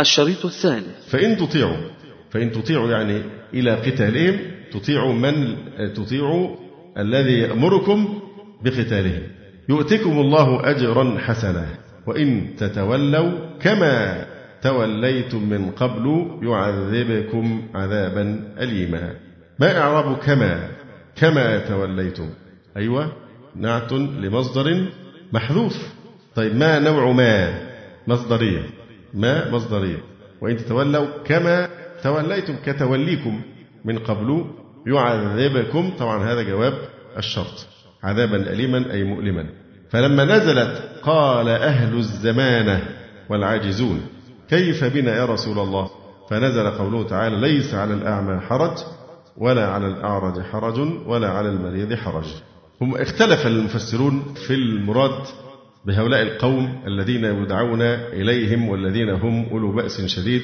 الشريط الثاني. فإن تطيعوا فإن تطيعوا يعني إلى قتالهم تطيعوا من تطيعوا الذي يأمركم بقتالهم. يؤتكم الله أجرا حسنا وإن تتولوا كما توليتم من قبل يعذبكم عذابا أليما. ما إعراب كما كما توليتم. أيوة نعت لمصدر محذوف. طيب ما نوع ما مصدرية؟ ما مصدرية. وإن تتولوا كما توليتم كتوليكم من قبل يعذبكم. طبعا هذا جواب الشرط. عذابا أليما أي مؤلما. فلما نزلت قال أهل الزمانة والعاجزون كيف بنا يا رسول الله؟ فنزل قوله تعالى ليس على الأعمى حرج ولا على الأعرج حرج ولا على المريض حرج. هم اختلف المفسرون في المراد بهؤلاء القوم الذين يدعون إليهم والذين هم أولو بأس شديد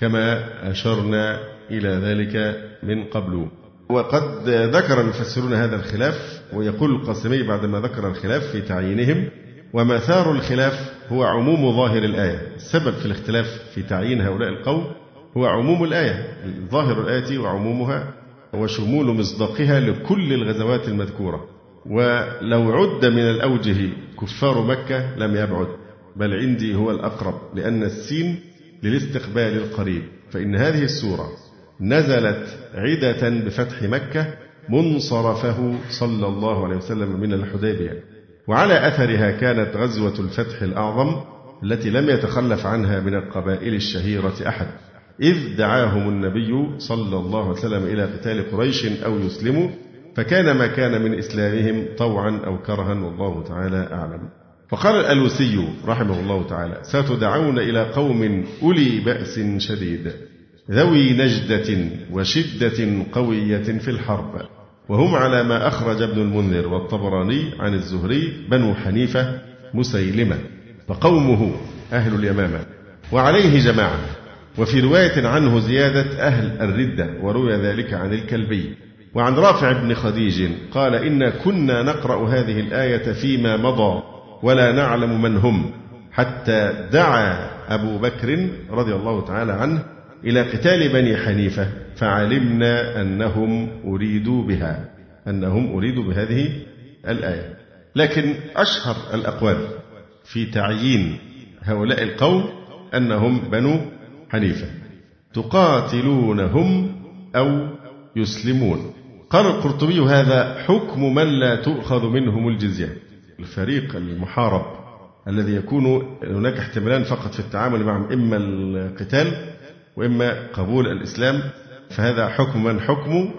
كما أشرنا إلى ذلك من قبل. وقد ذكر المفسرون هذا الخلاف ويقول القاسمي بعدما ذكر الخلاف في تعيينهم ومثار الخلاف هو عموم ظاهر الآية. السبب في الاختلاف في تعيين هؤلاء القوم هو عموم الآية. ظاهر الآية وعمومها وشمول مصداقها لكل الغزوات المذكورة. ولو عد من الأوجه كفار مكة لم يبعد بل عندي هو الأقرب لأن السين للاستقبال القريب. فإن هذه السورة نزلت عدة بفتح مكة منصرفه صلى الله عليه وسلم من الحديبية. وعلى أثرها كانت غزوة الفتح الأعظم التي لم يتخلف عنها من القبائل الشهيرة أحد. إذ دعاهم النبي صلى الله عليه وسلم إلى قتال قريش أو يسلموا فكان ما كان من إسلامهم طوعا أو كرها والله تعالى أعلم. فقال الألوسي رحمه الله تعالى ستدعون إلى قوم أولي بأس شديد ذوي نجدة وشدة قوية في الحرب وهم على ما أخرج ابن المنذر والطبراني عن الزهري بنو حنيفة مسيلمة وقومه أهل اليمامة. وعليه جماعة وفي رواية عنه زيادة أهل الردة وروي ذلك عن الكلبي. وعن رافع بن خديج قال إنا كنا نقرأ هذه الآية فيما مضى ولا نعلم من هم حتى دعا أبو بكر رضي الله تعالى عنه إلى قتال بني حنيفة فعلمنا أنهم أريدوا بها أنهم أريدوا بهذه الآية. لكن أشهر الأقوال في تعيين هؤلاء القوم أنهم بنو حنيفة. تقاتلونهم أو يسلمون. قال القرطبي هذا حكم من لا تؤخذ منهم الجزية. الفريق المحارب الذي يكون هناك احتمالان فقط في التعامل معهم إما القتال وإما قبول الإسلام فهذا حكم من؟ حكم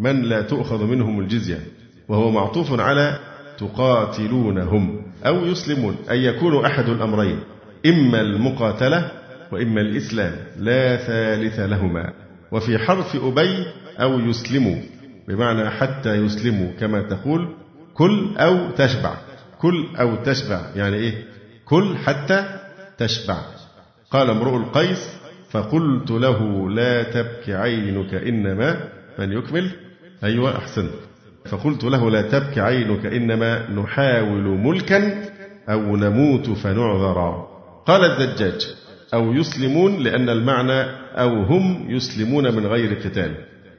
من لا تؤخذ منهم الجزية وهو معطوف على تقاتلونهم أو يسلمون أي يكون أحد الأمرين إما المقاتلة وإما الإسلام لا ثالث لهما وفي حرف أبي أو يسلموا. بمعنى حتى يسلموا كما تقول كل أو تشبع. كل أو تشبع. يعني إيه؟ كل حتى تشبع. قال امرؤ القيس فقلت له لا تبكي عينك إنما من يكمل. أيوة أحسنت فقلت له لا تبكي عينك إنما نحاول ملكا أو نموت فنعذرا. قال الزجاج أو يسلمون لأن المعنى أو هم يسلمون من غير قتال.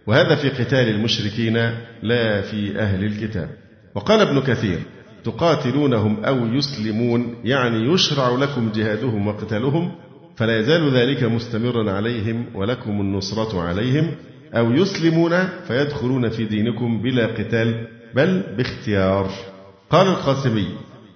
وهذا في قتال المشركين لا في أهل الكتاب. وقال ابن كثير تقاتلونهم أو يسلمون يعني يشرع لكم جهادهم وقتالهم فلا يزال ذلك مستمرا عليهم ولكم النصرة عليهم. أو يسلمون فيدخلون في دينكم بلا قتال بل باختيار. قال القاسمي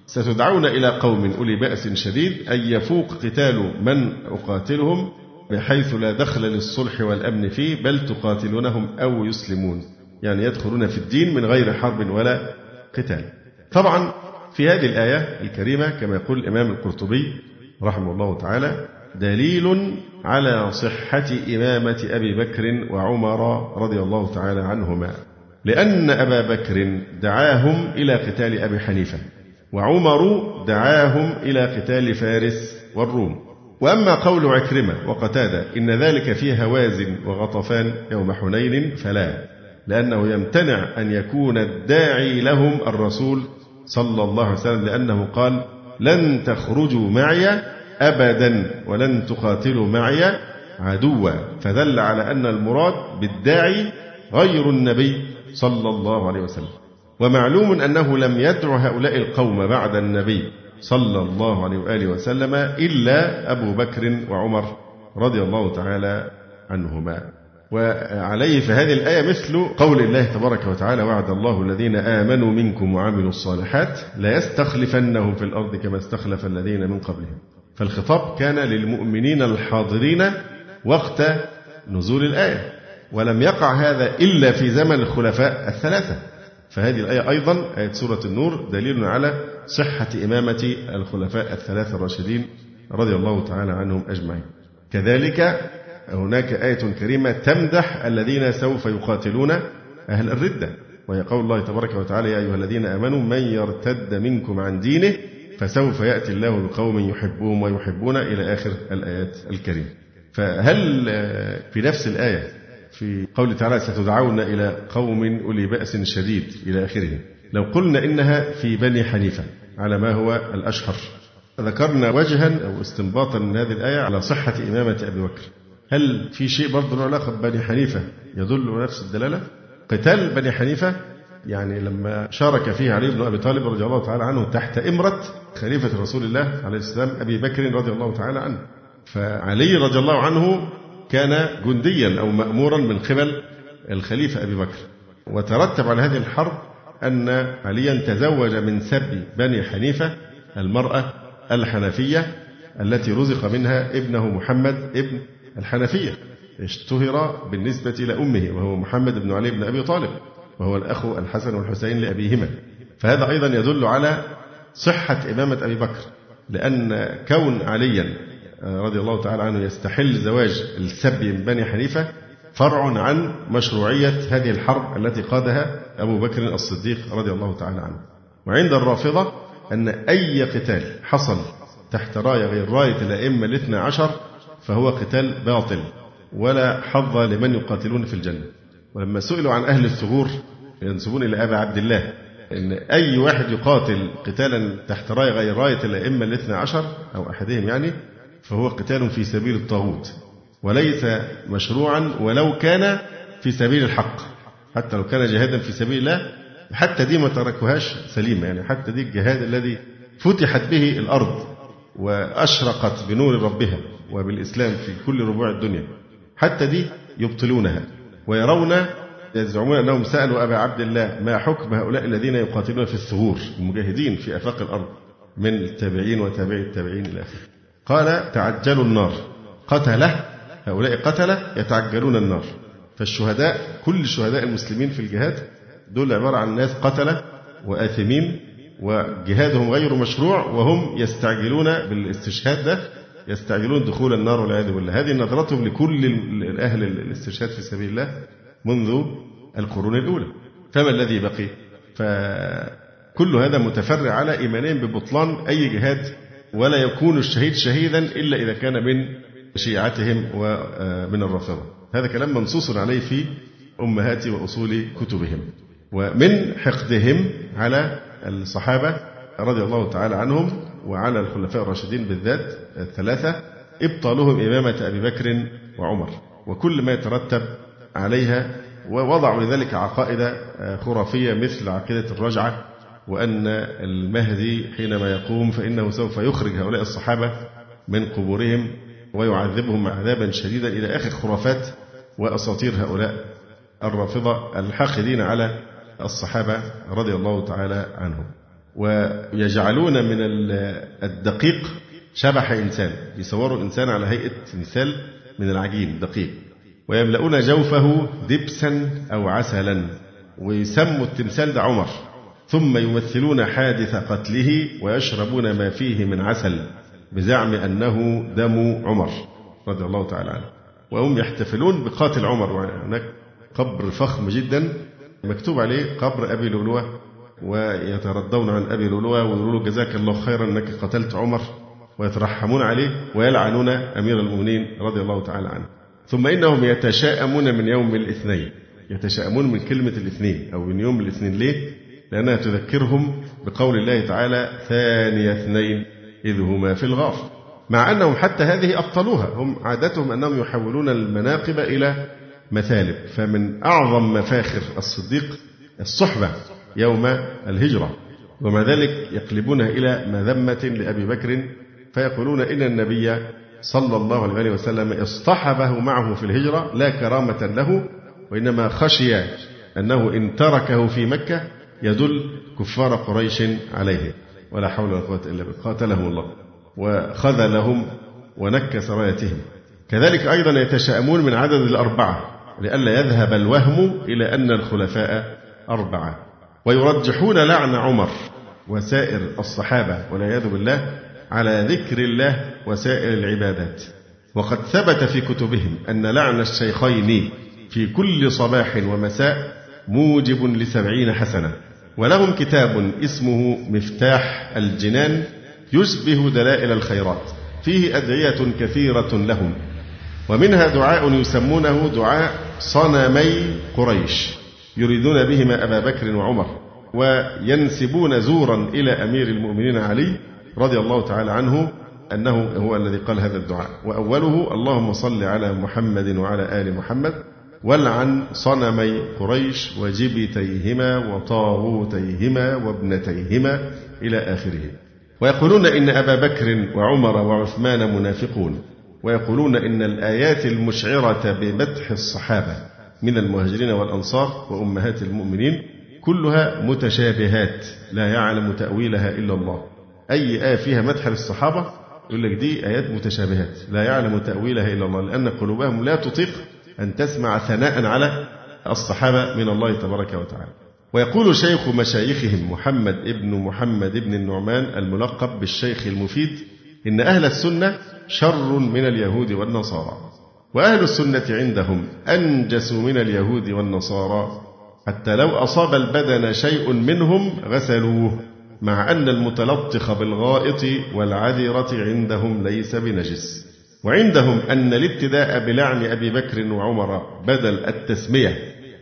ستدعون إلى قوم أولي بأس شديد أن يفوق قتال من أقاتلهم بحيث لا دخل للصلح والأمن فيه بل تقاتلونهم أو يسلمون. يعني يدخلون في الدين من غير حرب ولا قتال. طبعا في هذه الآية الكريمة كما يقول الإمام القرطبي رحمه الله تعالى دليل على صحة إمامة أبي بكر وعمر رضي الله تعالى عنهما. لأن أبا بكر دعاهم إلى قتال أبي حنيفة وعمر دعاهم إلى قتال فارس والروم. وأما قول عكرمة وقتادة إن ذلك في هوازن وغطفان يوم حنين فلا لأنه يمتنع أن يكون الداعي لهم الرسول صلى الله عليه وسلم لأنه قال لن تخرجوا معي أبدا ولن تقاتلوا معي عدوا فدل على أن المراد بالداعي غير النبي صلى الله عليه وسلم. ومعلوم أنه لم يدع هؤلاء القوم بعد النبي. صلى الله عليه وآله وسلم إلا أبو بكر وعمر رضي الله تعالى عنهما. وعليه في هذه الآية مثل قول الله تبارك وتعالى وعد الله الذين آمنوا منكم وعملوا الصالحات لا يستخلفنهم في الأرض كما استخلف الذين من قبلهم. فالخطاب كان للمؤمنين الحاضرين وقت نزول الآية ولم يقع هذا إلا في زمن الخلفاء الثلاثة. فهذه الآية أيضا آية سورة النور دليل على صحة إمامة الخلفاء الثلاثة الراشدين رضي الله تعالى عنهم أجمعين. كذلك هناك آية كريمة تمدح الذين سوف يقاتلون أهل الردة وهي قول الله تبارك وتعالى يا أيها الذين آمنوا من يرتد منكم عن دينه فسوف يأتي الله بقوم يحبهم ويحبون إلى آخر الآيات الكريمة. فهل في نفس الآية في قول تعالى ستدعون إلى قوم أولي بأس شديد إلى آخره؟ لو قلنا إنها في بني حنيفة على ما هو الأشهر ذكرنا وجها أو استنباطا من هذه الآية على صحة إمامة أبي بكر. هل في شيء برضه له علاقة ببني حنيفة يدل نفس الدلالة؟ قتال بني حنيفة يعني لما شارك فيه علي بن أبي طالب رضي الله تعالى عنه تحت إمرة خليفة رسول الله عليه السلام أبي بكر رضي الله تعالى عنه. فعلي رضي الله عنه كان جنديا أو مأمورا من قبل الخليفة أبي بكر. وترتب على هذه الحرب أن عليا تزوج من سبي بني حنيفة المرأة الحنفية التي رزق منها ابنه محمد ابن الحنفية. اشتهر بالنسبة إلى أمه وهو محمد بن علي بن أبي طالب وهو الأخ الحسن والحسين لأبيهما. فهذا أيضا يدل على صحة إمامة أبي بكر لأن كون عليا رضي الله تعالى عنه يستحل زواج السبي من بني حنيفة فرع عن مشروعية هذه الحرب التي قادها أبو بكر الصديق رضي الله تعالى عنه. وعند الرافضة أن أي قتال حصل تحت راية غير راية الأئمة الاثنى عشر فهو قتال باطل ولا حظ لمن يقاتلون في الجنة. ولما سئلوا عن أهل الثغور ينسبون إلى أبي عبد الله أن أي واحد يقاتل قتالا تحت راية غير راية الأئمة الاثنى عشر أو أحدهم يعني فهو قتال في سبيل الطاغوت. وليس مشروعا ولو كان في سبيل الحق. حتى لو كان جهادا في سبيل الله حتى دي ما تركوهاش سليمة يعني حتى دي الجهاد الذي فتحت به الأرض وأشرقت بنور ربها وبالإسلام في كل ربوع الدنيا حتى دي يبطلونها ويرون يزعمون أنهم سألوا أبا عبد الله ما حكم هؤلاء الذين يقاتلون في الثغور المجاهدين في آفاق الأرض من التابعين وتابعي التابعين إلى آخره. قال تعجلوا النار قتله هؤلاء قتلة يتعجلون النار. فالشهداء كل شهداء المسلمين في الجهاد دول عبارة عن ناس قتلة وآثمين وجهادهم غير مشروع وهم يستعجلون بالاستشهاد ده يستعجلون دخول النار والعياذ بالله. هذه نظرتهم لكل أهل الاستشهاد في سبيل الله منذ القرون الأولى. فما الذي بقي؟ فكل هذا متفرع على إيمانهم ببطلان أي جهاد ولا يكون الشهيد شهيدا إلا إذا كان من شيعتهم ومن الرافضة. هذا كلام منصوص عليه في أمهات وأصول كتبهم. ومن حقدهم على الصحابة رضي الله تعالى عنهم وعلى الخلفاء الراشدين بالذات الثلاثة إبطالهم إمامة أبي بكر وعمر. وكل ما يترتب عليها ووضعوا لذلك عقائد خرافية مثل عقيدة الرجعة وأن المهدي حينما يقوم فإنه سوف يخرج هؤلاء الصحابة من قبورهم ويعذبهم عذابا شديدا إلى آخر خرافات وأساطير هؤلاء الرافضة الحاقدين على الصحابة رضي الله تعالى عنهم. ويجعلون من الدقيق شبح إنسان يصوروا الإنسان على هيئة تمثال من العجين دقيق. ويملؤون جوفه دبسا أو عسلا ويسموا التمثال ده عمر. ثم يمثلون حادث قتله ويشربون ما فيه من عسل. بزعم أنه دم عمر رضي الله تعالى عنه. وهم يحتفلون بقاتل عمر هناك قبر فخم جدا مكتوب عليه قبر أبي لؤلؤة ويتردون عن أبي لؤلؤة ويقولوا له جزاك الله خيرا أنك قتلت عمر ويترحمون عليه ويلعنون أمير المؤمنين رضي الله تعالى عنه. ثم إنهم يتشاءمون من يوم الاثنين يتشاءمون من كلمة الاثنين أو من يوم الاثنين ليه؟ لأنها تذكرهم بقول الله تعالى ثاني اثنين. إذ هما في الغار. مع أنهم حتى هذه أبطلوها. هم عادتهم أنهم يحولون المناقب إلى مثالب. فمن أعظم مفاخر الصديق الصحبة يوم الهجرة. ومع ذلك يقلبونها إلى مذمة لأبي بكر فيقولون إن النبي صلى الله عليه وسلم اصطحبه معه في الهجرة لا كرامة له وإنما خشي أنه إن تركه في مكة يدل كفار قريش عليه. ولا حول ولا قوة إلا بالله. قاتلهم الله وخذلهم ونكس رايتهم. كذلك أيضا يتشائمون من عدد الأربعة لئلا يذهب الوهم إلى أن الخلفاء أربعة. ويرجحون لعن عمر وسائر الصحابة والعياذ بالله على ذكر الله وسائر العبادات. وقد ثبت في كتبهم أن لعن الشيخين في كل صباح ومساء موجب لسبعين حسنة. ولهم كتاب اسمه مفتاح الجنان يشبه دلائل الخيرات. فيه أدعية كثيرة لهم ومنها دعاء يسمونه دعاء صنمي قريش يريدون بهما أبا بكر وعمر وينسبون زورا إلى أمير المؤمنين علي رضي الله تعالى عنه أنه هو الذي قال هذا الدعاء. وأوله اللهم صل على محمد وعلى آل محمد والعن صنمي قريش وجبتيهما وطاغوتيهما وابنتيهما إلى آخره. ويقولون إن أبا بكر وعمر وعثمان منافقون. ويقولون إن الآيات المشعرة بمدح الصحابة من المهاجرين والأنصار وأمهات المؤمنين كلها متشابهات لا يعلم تأويلها إلا الله. أي آية فيها مدح للصحابة؟ يقول لك دي آيات متشابهات لا يعلم تأويلها إلا الله لأن قلوبهم لا تطيق أن تسمع ثناء على الصحابة من الله تبارك وتعالى. ويقول شيخ مشايخهم محمد ابن محمد ابن النعمان الملقب بالشيخ المفيد إن أهل السنة شر من اليهود والنصارى. وأهل السنة عندهم أنجس من اليهود والنصارى. حتى لو أصاب البدن شيء منهم غسلوه مع أن المتلطخ بالغائط والعذرة عندهم ليس بنجس. وعندهم أن الابتداء بلعن أبي بكر وعمر بدل التسمية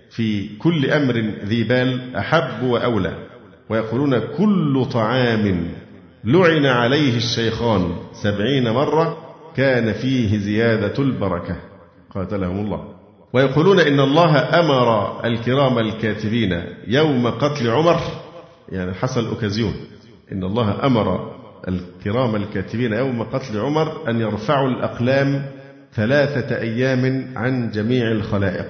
في كل أمر ذي بال أحب وأولى ويقولون كل طعام لعن عليه الشيخان سبعين مرة كان فيه زيادة البركة. قاتلهم الله. ويقولون إن الله أمر الكرام الكاتبين يوم قتل عمر يعني حصل أوكازيون. إن الله أمر الكرام الكاتبين يوم قتل عمر أن يرفعوا الأقلام ثلاثة أيام عن جميع الخلائق.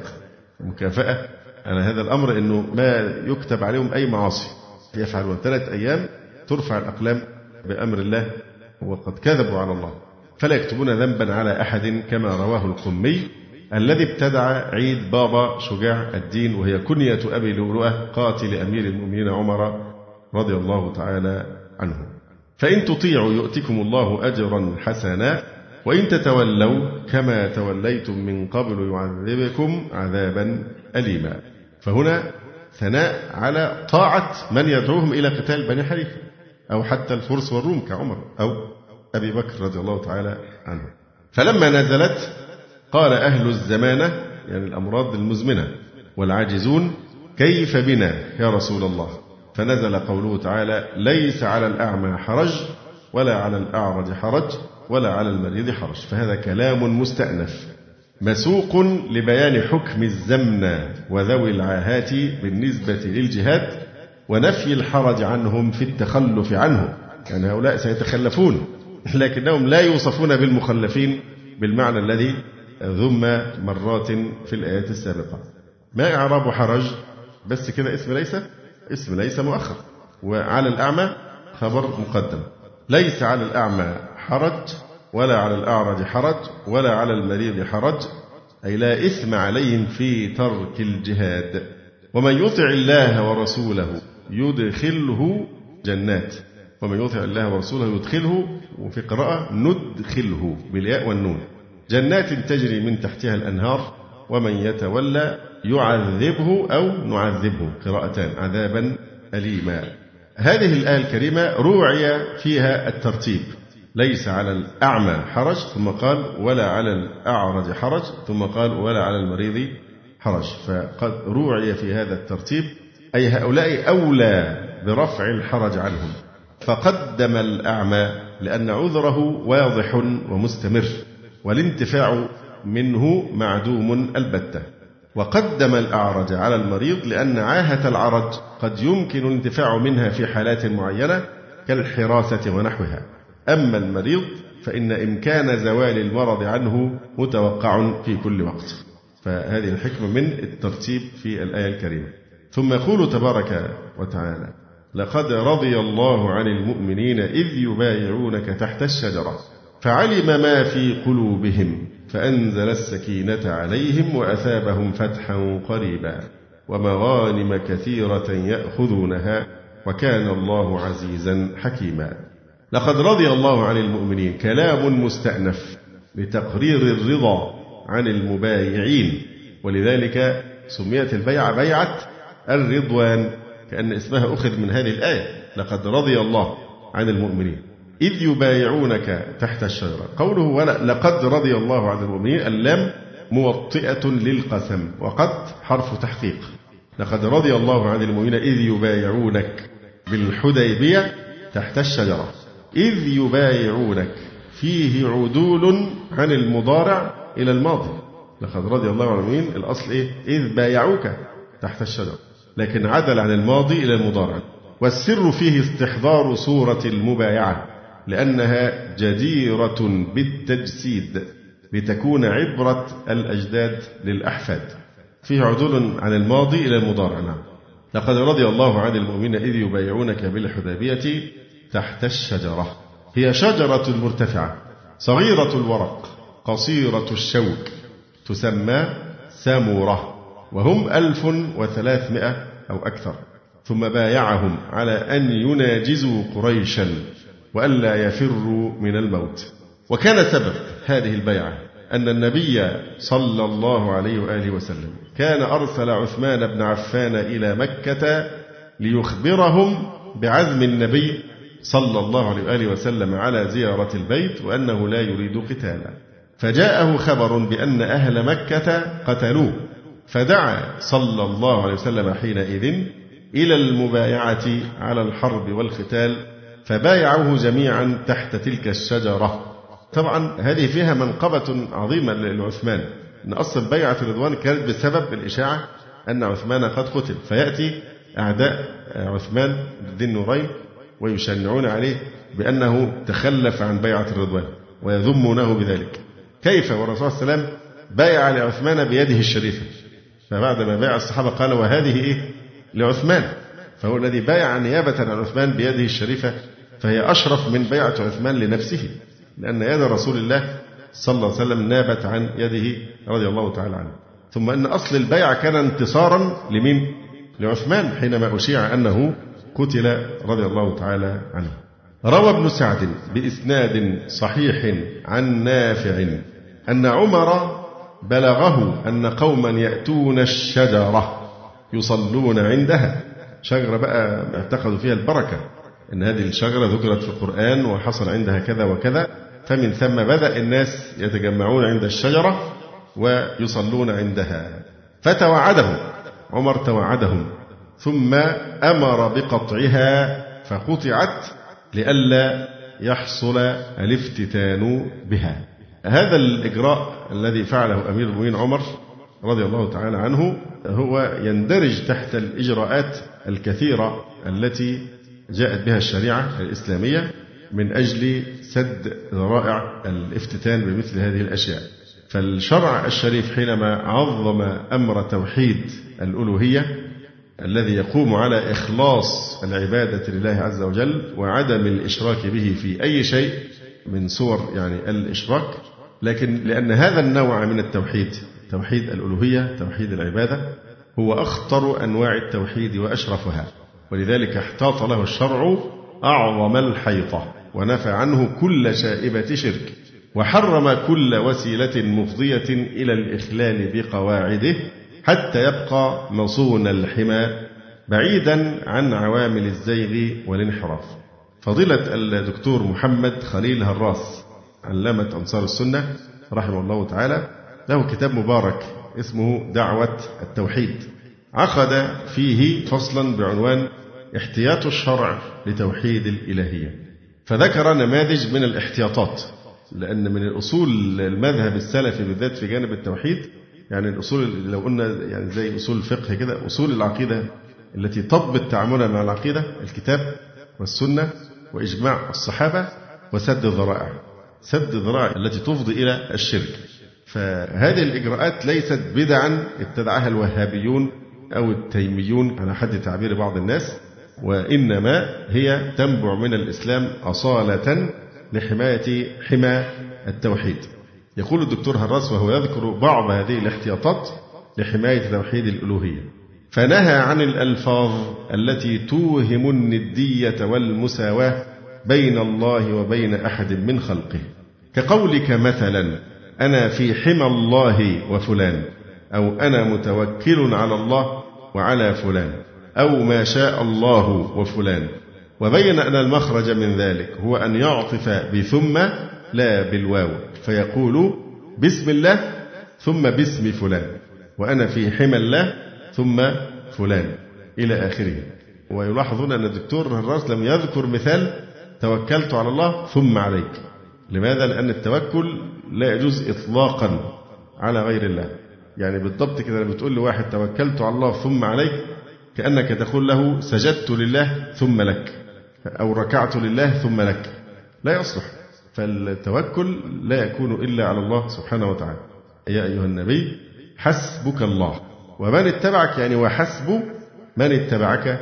مكافأة على هذا الأمر أنه ما يكتب عليهم أي معاصي. يفعلون ثلاث أيام ترفع الأقلام بأمر الله وقد كذبوا على الله. فلا يكتبون ذنبا على أحد كما رواه القمي الذي ابتدع عيد بابا شجاع الدين وهي كنية أبي لؤلؤة قاتل أمير المؤمنين عمر رضي الله تعالى عنه. فإن تطيعوا يؤتكم الله أجرا حسنا وإن تتولوا كما توليتم من قبل يعذبكم عذابا أليما. فهنا ثناء على طاعة من يدعوهم إلى قتال بني حنيفة أو حتى الفرس والروم كعمر أو أبي بكر رضي الله تعالى عنه. فلما نزلت قال أهل الزمانة يعني الأمراض المزمنة والعاجزون كيف بنا يا رسول الله؟ فنزل قوله تعالى ليس على الأعمى حرج ولا على الأعرج حرج ولا على المريض حرج. فهذا كلام مستأنف مسوق لبيان حكم الزمن وذوي العاهات بالنسبة للجهاد ونفي الحرج عنهم في التخلف عنه. يعني هؤلاء سيتخلفون لكنهم لا يوصفون بالمخلفين بالمعنى الذي ذم مرات في الآيات السابقة. ما إعراب حرج؟ بس كده اسم ليس؟ اسم ليس مؤخر. وعلى الأعمى خبر مقدم. ليس على الأعمى حرج ولا على الأعرج حرج ولا على المريض حرج. أي لا إثم عليهم في ترك الجهاد. ومن يطع الله ورسوله يدخله جنات. ومن يطع الله ورسوله يدخله وفي قراءة ندخله بالياء والنون. جنات تجري من تحتها الأنهار. ومن يتولى يعذبه أو نعذبه قراءتان عذابا أليما. هذه الآية الكريمة روعي فيها الترتيب. ليس على الأعمى حرج ثم قال ولا على الأعرج حرج ثم قال ولا على المريض حرج. فقد روعي في هذا الترتيب أي هؤلاء أولى برفع الحرج عنهم. فقدم الأعمى لأن عذره واضح ومستمر والانتفاع منه معدوم البتة. وقدم الأعرج على المريض لأن عاهة العرج قد يمكن الانتفاع منها في حالات معينة كالحراسة ونحوها. أما المريض فإن إمكان زوال المرض عنه متوقع في كل وقت. فهذه الحكمة من الترتيب في الآية الكريمة. ثم يقول تبارك وتعالى لقد رضي الله عن المؤمنين إذ يبايعونك تحت الشجرة فعلم ما في قلوبهم فأنزل السكينة عليهم وأثابهم فتحا قريبا ومغانم كثيرة يأخذونها وكان الله عزيزا حكيما. لقد رضي الله عن المؤمنين. كلام مستأنف لتقرير الرضا عن المبايعين. ولذلك سميت البيعة بيعة الرضوان كأن اسمها أخذ من هذه الآية. لقد رضي الله عن المؤمنين. إذ يبايعونك تحت الشجرة. قوله ولا لقد رضي الله عن المؤمنين اللام موطئة للقسم وقد حرف تحقيق. لقد رضي الله عن المؤمنين إذ يبايعونك بالحديبية تحت الشجرة. إذ يبايعونك فيه عدول عن المضارع إلى الماضي. لقد رضي الله عن المؤمنين الأصل إيه؟ إذ بايعوك تحت الشجرة. لكن عدل عن الماضي إلى المضارع. والسر فيه استحضار صورة المبايعة. لأنها جديرة بالتجسيد لتكون عبرة الأجداد للأحفاد. فيه عدول عن الماضي إلى المضارع. نعم. لقد رضي الله عن المؤمنين إذ يبايعونك بالحديبية تحت الشجرة. هي شجرة مرتفعة صغيرة الورق قصيرة الشوك تسمى سامورة وهم ألف وثلاثمائة أو أكثر. ثم بايعهم على أن يناجزوا قريشا. وألا يفروا من الموت. وكان سبب هذه البيعة أن النبي صلى الله عليه وآله وسلم كان أرسل عثمان بن عفان إلى مكة ليخبرهم بعزم النبي صلى الله عليه وآله وسلم على زيارة البيت وأنه لا يريد قتالا فجاءه خبر بأن أهل مكة قتلوه. فدعا صلى الله عليه وسلم حينئذ إلى المبايعة على الحرب والقتال فبايعوه جميعا تحت تلك الشجرة. طبعا هذه فيها منقبة عظيمة لعثمان. أن أصل بيعة الرضوان كانت بسبب الإشاعة أن عثمان قد قتل. فيأتي أعداء عثمان ذي النورين ويشنعون عليه بأنه تخلف عن بيعة الرضوان ويذمونه بذلك. كيف؟ والرسول صلى الله عليه وسلم بايع لعثمان بيده الشريفة. فبعد ما بايع الصحابة قال وهذه إيه؟ لعثمان. فهو الذي بايع نيابة عن عثمان بيده الشريفة فهي أشرف من بيعة عثمان لنفسه لأن يد رسول الله صلى الله عليه وسلم نابت عن يده رضي الله تعالى عنه. ثم أن أصل البيعة كان انتصارا لمين؟ لعثمان حينما أشيع أنه قتل رضي الله تعالى عنه. روى ابن سعد بإسناد صحيح عن نافع أن عمر بلغه أن قوما يأتون الشجرة يصلون عندها. شجرة بقى اعتقدوا فيها البركة. أن هذه الشجرة ذكرت في القرآن وحصل عندها كذا وكذا. فمن ثم بدأ الناس يتجمعون عند الشجرة ويصلون عندها. فتوعدهم. عمر توعدهم. ثم أمر بقطعها فقطعت لئلا يحصل الافتتان بها. هذا الإجراء الذي فعله أمير المؤمنين عمر رضي الله تعالى عنه هو يندرج تحت الإجراءات الكثيرة التي جاءت بها الشريعة الإسلامية من أجل سد ذرائع الافتتان بمثل هذه الأشياء. فالشرع الشريف حينما عظم أمر توحيد الألوهية الذي يقوم على إخلاص العبادة لله عز وجل وعدم الإشراك به في أي شيء من صور يعني الإشراك لكن لأن هذا النوع من التوحيد توحيد الألوهية توحيد العبادة هو أخطر أنواع التوحيد وأشرفها ولذلك احتاط له الشرع أعظم الحيطة ونفى عنه كل شائبة شرك وحرم كل وسيلة مفضية إلى الإخلال بقواعده حتى يبقى مصون الحمى بعيدا عن عوامل الزيغ والانحراف. فضيلة الدكتور محمد خليل هراس علامة أنصار السنة رحمه الله تعالى له كتاب مبارك اسمه دعوة التوحيد. عقد فيه فصلا بعنوان احتياط الشرع لتوحيد الإلهية. فذكر نماذج من الاحتياطات لأن من الأصول المذهب السلفي بالذات في جانب التوحيد يعني الأصول لو قلنا يعني زي أصول الفقه كده أصول العقيدة التي تضبط تعاملنا مع العقيدة الكتاب والسنة وإجماع الصحابة وسد الذرائع. سد الذرائع التي تفضي إلى الشرك. فهذه الإجراءات ليست بدعا ابتدعها الوهابيون أو التيميون على حد تعبير بعض الناس وإنما هي تنبع من الإسلام أصالة لحماية حمى التوحيد. يقول الدكتور هراس وهو يذكر بعض هذه الاحتياطات لحماية توحيد الألوهية. فنهى عن الألفاظ التي توهم الندية والمساواة بين الله وبين أحد من خلقه. كقولك مثلا أنا في حمى الله وفلان أو أنا متوكل على الله وعلى فلان أو ما شاء الله وفلان. وبين أن المخرج من ذلك هو أن يعطف بثم لا بالواو فيقول بسم الله ثم باسم فلان وأنا في حمى الله ثم فلان إلى آخره. ويلاحظون أن الدكتور هراس لم يذكر مثال توكلت على الله ثم عليك. لماذا؟ لأن التوكل لا يجوز إطلاقا على غير الله. يعني بالضبط كده لما بتقول لواحد توكلت على الله ثم عليك كأنك تقول له سجدت لله ثم لك أو ركعت لله ثم لك. لا يصلح. فالتوكل لا يكون إلا على الله سبحانه وتعالى. يا أيها النبي حسبك الله. ومن اتبعك يعني وحسب من اتبعك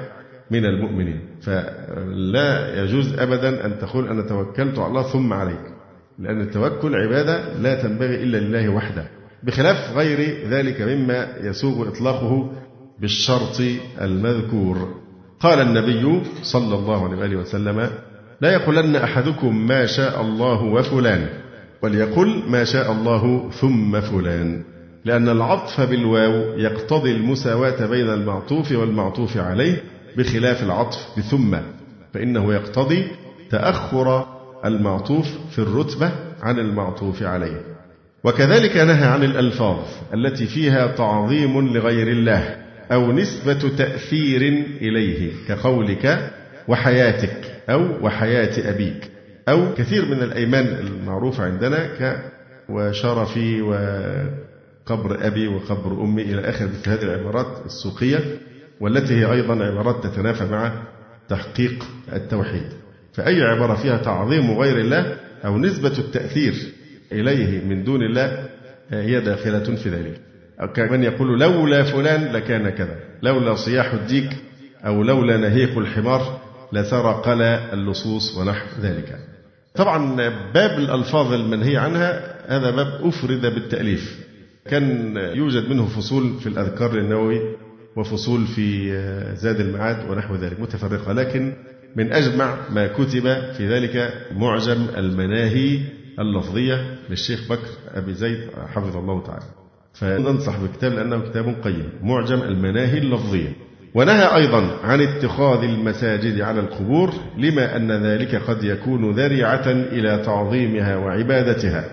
من المؤمنين. فلا يجوز أبدا أن تقول أنا توكلت على الله ثم عليك. لأن التوكل عبادة لا تنبغي إلا لله وحده. بخلاف غير ذلك مما يسوغ إطلاقه بالشرط المذكور. قال النبي صلى الله عليه وآله وسلم لا يقولن أحدكم ما شاء الله وفلان وليقل ما شاء الله ثم فلان. لأن العطف بالواو يقتضي المساواة بين المعطوف والمعطوف عليه بخلاف العطف بثم فإنه يقتضي تأخر المعطوف في الرتبة عن المعطوف عليه. وكذلك نهى عن الألفاظ التي فيها تعظيم لغير الله أو نسبة تأثير إليه كقولك وحياتك أو وحياة أبيك. أو كثير من الأيمان المعروفة عندنا ك وشرفي وقبر أبي وقبر أمي إلى آخر مثل هذه العبارات السوقية والتي هي أيضا عبارات تتنافى مع تحقيق التوحيد. فأي عبارة فيها تعظيم غير الله أو نسبة التأثير إليه من دون الله هي داخلة في ذلك. أو كمن يقول لولا فلان لكان كذا لولا صياح الديك أو لولا نهيق الحمار لسرقل اللصوص ونحو ذلك. طبعا باب الألفاظ المنهي عنها هذا باب أفرد بالتأليف. كان يوجد منه فصول في الأذكار النووي وفصول في زاد المعاد ونحو ذلك متفرقة لكن من أجمع ما كتب في ذلك معجم المناهي اللفظية للشيخ بكر أبي زيد حفظه الله تعالى. فننصح بالكتاب لأنه كتاب قيم معجم المناهي اللفظية. ونهى أيضا عن اتخاذ المساجد على القبور لما أن ذلك قد يكون ذريعة إلى تعظيمها وعبادتها.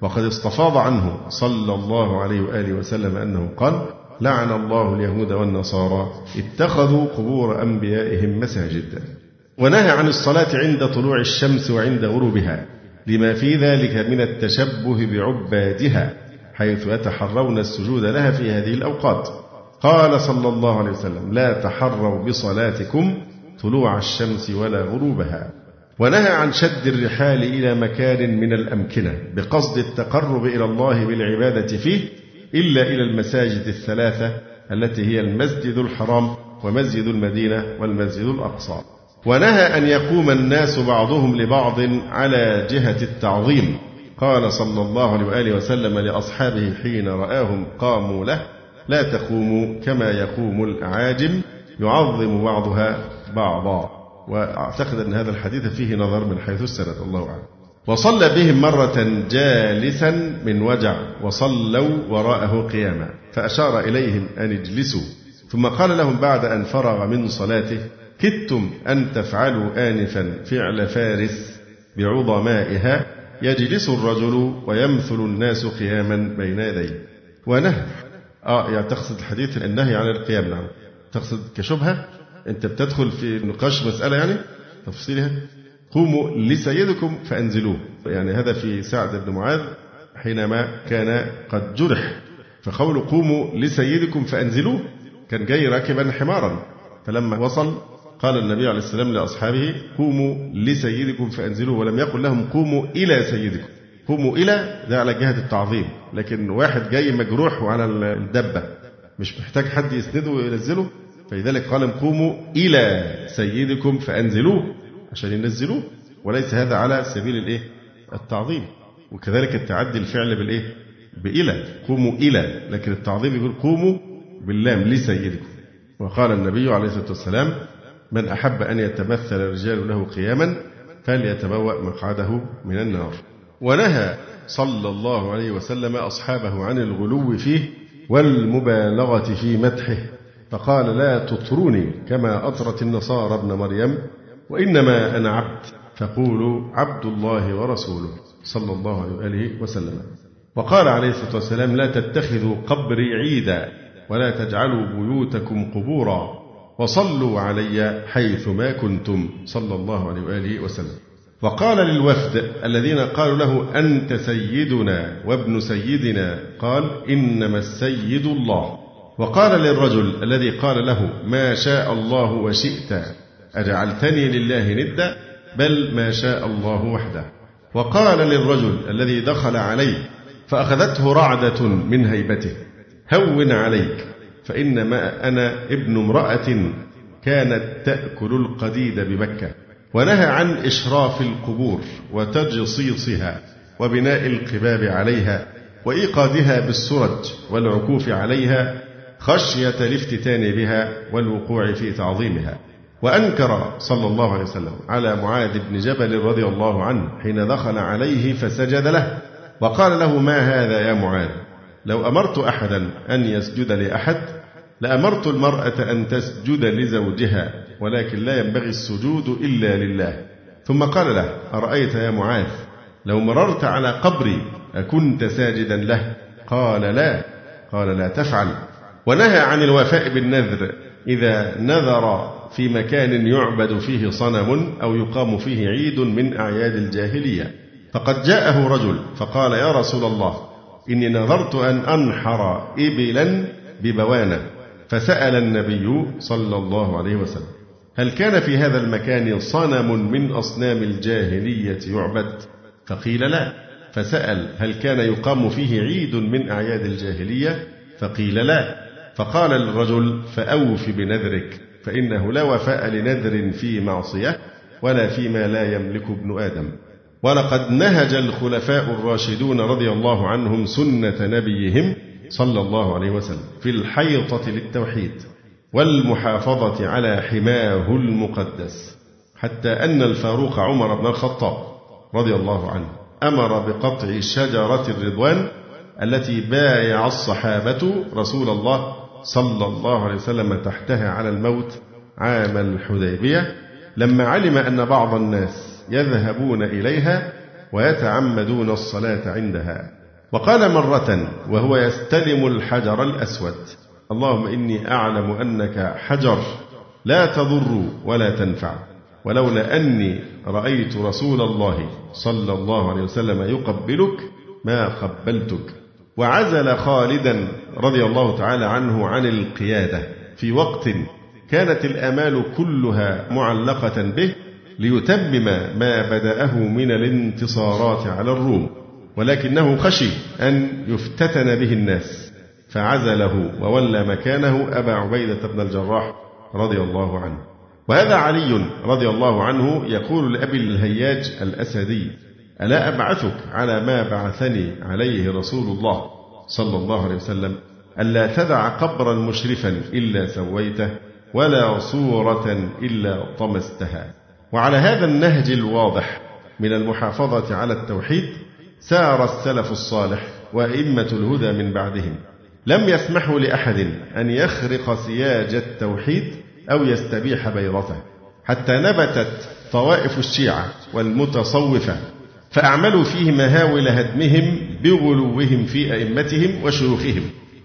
وقد استفاض عنه صلى الله عليه وآله وسلم أنه قال لعن الله اليهود والنصارى اتخذوا قبور أنبيائهم مساجد ونهى عن الصلاة عند طلوع الشمس وعند غروبها لما في ذلك من التشبه بعبادها حيث يتحرون السجود لها في هذه الأوقات. قال صلى الله عليه وسلم لا تحروا بصلاتكم طلوع الشمس ولا غروبها. ونهى عن شد الرحال إلى مكان من الأمكنة بقصد التقرب إلى الله بالعبادة فيه إلا إلى المساجد الثلاثة التي هي المسجد الحرام ومسجد المدينة والمسجد الأقصى. ونهى أن يقوم الناس بعضهم لبعض على جهة التعظيم. قال صلى الله عليه وآله وسلم لأصحابه حين رآهم قاموا له لا تقوموا كما يقوم الأعاجم يعظم بعضها بعضا. وأعتقد أن هذا الحديث فيه نظر من حيث السند الله أعلم. وصلى بهم مرة جالسا من وجع وصلوا وراءه قياما فأشار إليهم أن اجلسوا. ثم قال لهم بعد أن فرغ من صلاته كدتم أن تفعلوا آنفا فعل فارس بعظمائها يجلس الرجل ويمثل الناس قياما بين يديه. ونهى آه يعني تقصد الحديث النهي عن القيام نعم. تقصد كشبهة؟ أنت بتدخل في نقاش مسألة يعني؟ تفصيلها؟ قوموا لسيدكم فأنزلوه. يعني هذا في سعد بن معاذ حينما كان قد جرح. فقول قوموا لسيدكم فأنزلوه كان جاي راكبا حمارا. فلما وصل قال النبي عليه السلام لأصحابه قوموا لسيدكم فأنزلوه ولم يقل لهم قوموا إلى سيدكم. قوموا إلى ده على جهة التعظيم لكن واحد جاي مجروح وعلى الدبة مش محتاج حد يسنده وينزله فلذلك قال قوموا إلى سيدكم فأنزلوه عشان ينزلوه وليس هذا على سبيل الإيه؟ التعظيم. وكذلك التعدي الفعل بالإيه؟ بإلى قوموا إلى لكن التعظيم يقول قوموا باللام لسيدكم. وقال النبي عليه الصلاة والسلام من أحب أن يتمثل الرجال له قياما فليتبوأ مقعده من النار. ونهى صلى الله عليه وسلم أصحابه عن الغلو فيه والمبالغة في مدحه فقال لا تطروني كما أطرت النصارى ابن مريم وإنما أنا عبد فقولوا عبد الله ورسوله صلى الله عليه وآله وسلم. وقال عليه الصلاة والسلام لا تتخذوا قبري عيدا ولا تجعلوا بيوتكم قبورا وصلوا علي حيثما كنتم صلى الله عليه وآله وسلم. وقال للوفد الذين قالوا له أنت سيدنا وابن سيدنا؟ قال إنما السيد الله. وقال للرجل الذي قال له ما شاء الله وشئت أجعلتني لله ندا؟ بل ما شاء الله وحده. وقال للرجل الذي دخل عليه فأخذته رعدة من هيبته هون عليك. فإنما أنا ابن امرأة كانت تأكل القديد بمكة ونهى عن إشراف القبور وتجصيصها وبناء القباب عليها وإيقادها بالسرج والعكوف عليها خشية الافتتان بها والوقوع في تعظيمها. وأنكر صلى الله عليه وسلم على معاذ بن جبل رضي الله عنه حين دخل عليه فسجد له وقال له ما هذا يا معاذ؟ لو أمرت أحدا أن يسجد لأحد لأمرت المرأة أن تسجد لزوجها ولكن لا ينبغي السجود إلا لله. ثم قال له أرأيت يا معاذ لو مررت على قبري أكنت ساجدا له؟ قال لا. قال لا تفعل. ونهى عن الوفاء بالنذر إذا نذر في مكان يعبد فيه صنم أو يقام فيه عيد من أعياد الجاهلية. فقد جاءه رجل فقال يا رسول الله إني نذرت أن أنحر إبلا ببوانة. فسأل النبي صلى الله عليه وسلم هل كان في هذا المكان صنم من أصنام الجاهلية يعبد؟ فقيل لا. فسأل هل كان يقام فيه عيد من أعياد الجاهلية؟ فقيل لا. فقال الرجل فأوف بنذرك فإنه لا وفاء لنذر في معصية ولا فيما لا يملك ابن آدم. ولقد نهج الخلفاء الراشدون رضي الله عنهم سنة نبيهم صلى الله عليه وسلم في الحيطة للتوحيد والمحافظة على حماه المقدس حتى أن الفاروق عمر بن الخطاب رضي الله عنه أمر بقطع شجرة الرضوان التي بايع الصحابة رسول الله صلى الله عليه وسلم تحتها على الموت عام الحديبية لما علم أن بعض الناس يذهبون إليها ويتعمدون الصلاة عندها. وقال مرة وهو يستلم الحجر الأسود اللهم إني أعلم أنك حجر لا تضر ولا تنفع ولولا أني رأيت رسول الله صلى الله عليه وسلم يقبلك ما قبلتك. وعزل خالدا رضي الله تعالى عنه عن القيادة. في وقت كانت الآمال كلها معلقة به ليتمم ما بدأه من الانتصارات على الروم. ولكنه خشي أن يفتتن به الناس فعزله وولى مكانه أبا عبيدة بن الجراح رضي الله عنه. وهذا علي رضي الله عنه يقول لأبي الهياج الأسدي ألا أبعثك على ما بعثني عليه رسول الله صلى الله عليه وسلم ألا تدع قبرا مشرفا إلا سويته ولا صورة إلا طمستها. وعلى هذا النهج الواضح من المحافظة على التوحيد سار السلف الصالح وأئمة الهدى من بعدهم. لم يسمحوا لأحد أن يخرق سياج التوحيد أو يستبيح بيضته. حتى نبتت طوائف الشيعة والمتصوفة فأعملوا فيه مهاول هدمهم بغلوهم في أئمتهم وشيوخهم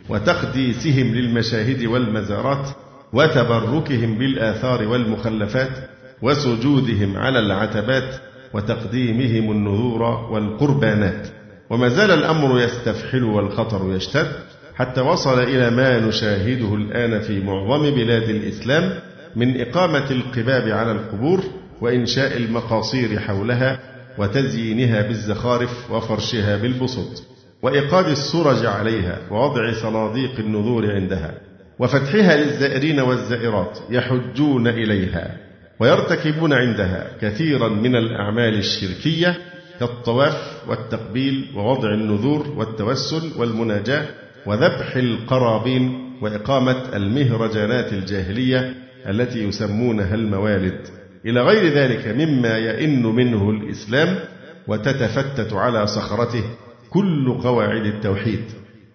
وتقديسهم للمشاهد والمزارات وتبركهم بالآثار والمخلفات وسجودهم على العتبات وتقديمهم النذور والقربانات. وما زال الأمر يستفحل والخطر يشتد حتى وصل إلى ما نشاهده الآن في معظم بلاد الإسلام من إقامة القباب على القبور وإنشاء المقاصير حولها وتزيينها بالزخارف وفرشها بالبسط وإيقاد السرج عليها ووضع صناديق النذور عندها وفتحها للزائرين والزائرات يحجون إليها. ويرتكبون عندها كثيرا من الأعمال الشركية كالطواف والتقبيل ووضع النذور والتوسل والمناجاة وذبح القرابين وإقامة المهرجانات الجاهلية التي يسمونها الموالد. إلى غير ذلك مما يئن منه الإسلام وتتفتت على صخرته كل قواعد التوحيد.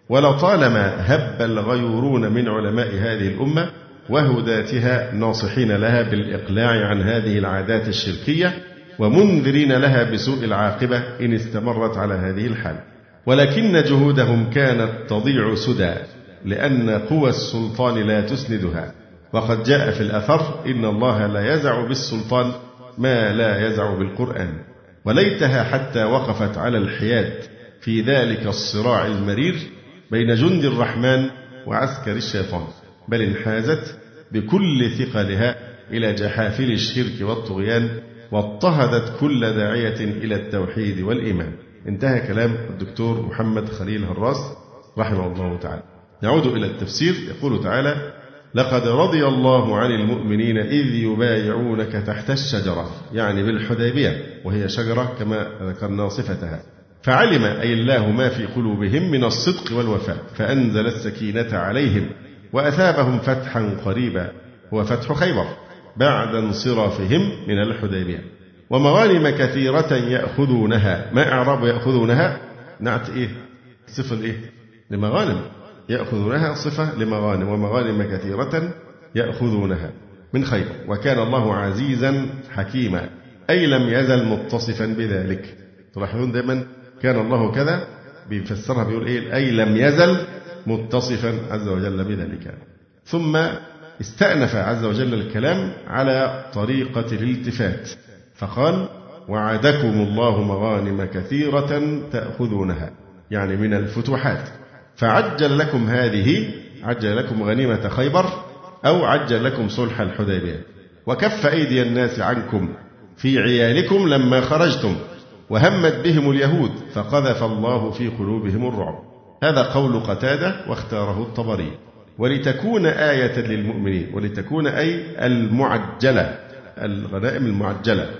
ولطالما هب الغيورون من علماء هذه الأمة وهداتها ناصحين لها بالإقلاع عن هذه العادات الشركية ومنذرين لها بسوء العاقبة إن استمرت على هذه الحال. ولكن جهودهم كانت تضيع سدى لأن قوى السلطان لا تسندها. وقد جاء في الأثر إن الله لا يزع بالسلطان ما لا يزع بالقرآن. وليتها حتى وقفت على الحياد في ذلك الصراع المرير بين جند الرحمن وعسكر الشيطان. بل انحازت بكل ثقلها إلى جحافل الشرك والطغيان واضطهدت كل داعية إلى التوحيد والإيمان. انتهى كلام الدكتور محمد خليل هراس رحمه الله تعالى. نعود إلى التفسير. يقول تعالى لقد رضي الله عن المؤمنين إذ يبايعونك تحت الشجرة. يعني بالحديبية وهي شجرة كما ذكرنا صفتها. فعلم أي الله ما في قلوبهم من الصدق والوفاء فأنزل السكينة عليهم. وأثابهم فتحا قريبا هو فتح خيبر بعد انصرافهم من الحديبية. ومغانم كثيرة يأخذونها. ما إعراب يأخذونها؟ نعت إيه؟ صفة إيه؟ لمغانم. يأخذونها صفة لمغانم. ومغانم كثيرة يأخذونها من خير وكان الله عزيزا حكيما. أي لم يزل متصفا بذلك. تلاحظون دائما كان الله كذا؟ بيفسرها بيقول إيه؟ أي لم يزل متصفا عز وجل بذلك. ثم استأنف عز وجل الكلام على طريقة الالتفات فقال وعدكم الله مغانم كثيرة تأخذونها يعني من الفتوحات. فعجل لكم هذه عجل لكم غنيمة خيبر أو عجل لكم صلح الحديبية. وكف أيدي الناس عنكم في عيالكم لما خرجتم وهمت بهم اليهود فقذف الله في قلوبهم الرعب. هذا قول قتادة واختاره الطبري. ولتكون آية للمؤمنين ولتكون أي المعجلة الغنائم المعجلة.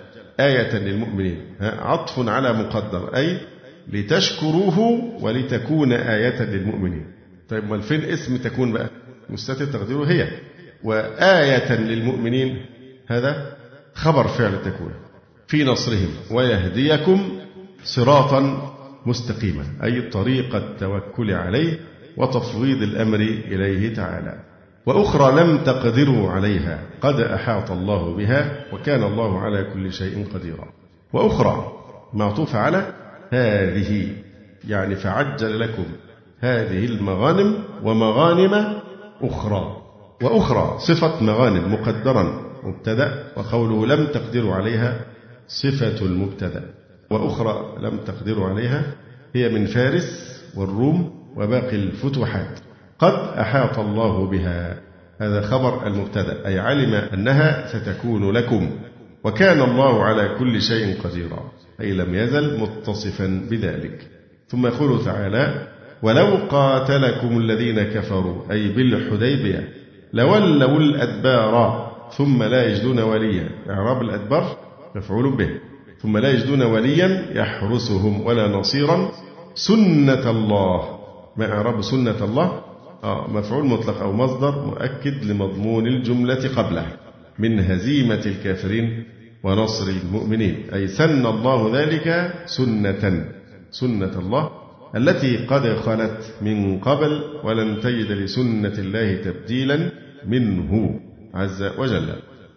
آية للمؤمنين. عطف على مقدر. أي لتشكروه ولتكون آية للمؤمنين. طيب ما فين اسم تكون بقى؟ مستتر تقديره هي. وآية للمؤمنين هذا خبر فعل تكون. في نصرهم. ويهديكم صراطا مستقيما أي طريق التوكل عليه وتفويض الأمر إليه تعالى. وأخرى لم تقدروا عليها قد أحاط الله بها وكان الله على كل شيء قديرا. وأخرى معطوفة على هذه يعني فعجل لكم هذه المغانم ومغانم أخرى. وأخرى صفة مغانم مقدرا مبتدأ وقوله لم تقدروا عليها صفة المبتدأ. وأخرى لم تقدروا عليها هي من فارس والروم وباقي الفتوحات. قد أحاط الله بها. هذا خبر المبتدأ. أي علم أنها ستكون لكم. وكان الله على كل شيء قديرا. أي لم يزل متصفا بذلك. ثم يقول تعالى ولو قاتلكم الذين كفروا. أي بالحديبية. لولوا الأدبار ثم لا يجدون وليا. إعراب الأدبار مفعول به. ثم لا يجدون وليا يحرسهم ولا نصيرا. سنة الله. ما إعراب سنة الله؟ آه مفعول مطلق أو مصدر مؤكد لمضمون الجملة قبله. من هزيمة الكافرين ونصر المؤمنين. أي سن الله ذلك سنة. سنة الله التي قد خلت من قبل ولن تجد لسنة الله تبديلا منه عز وجل.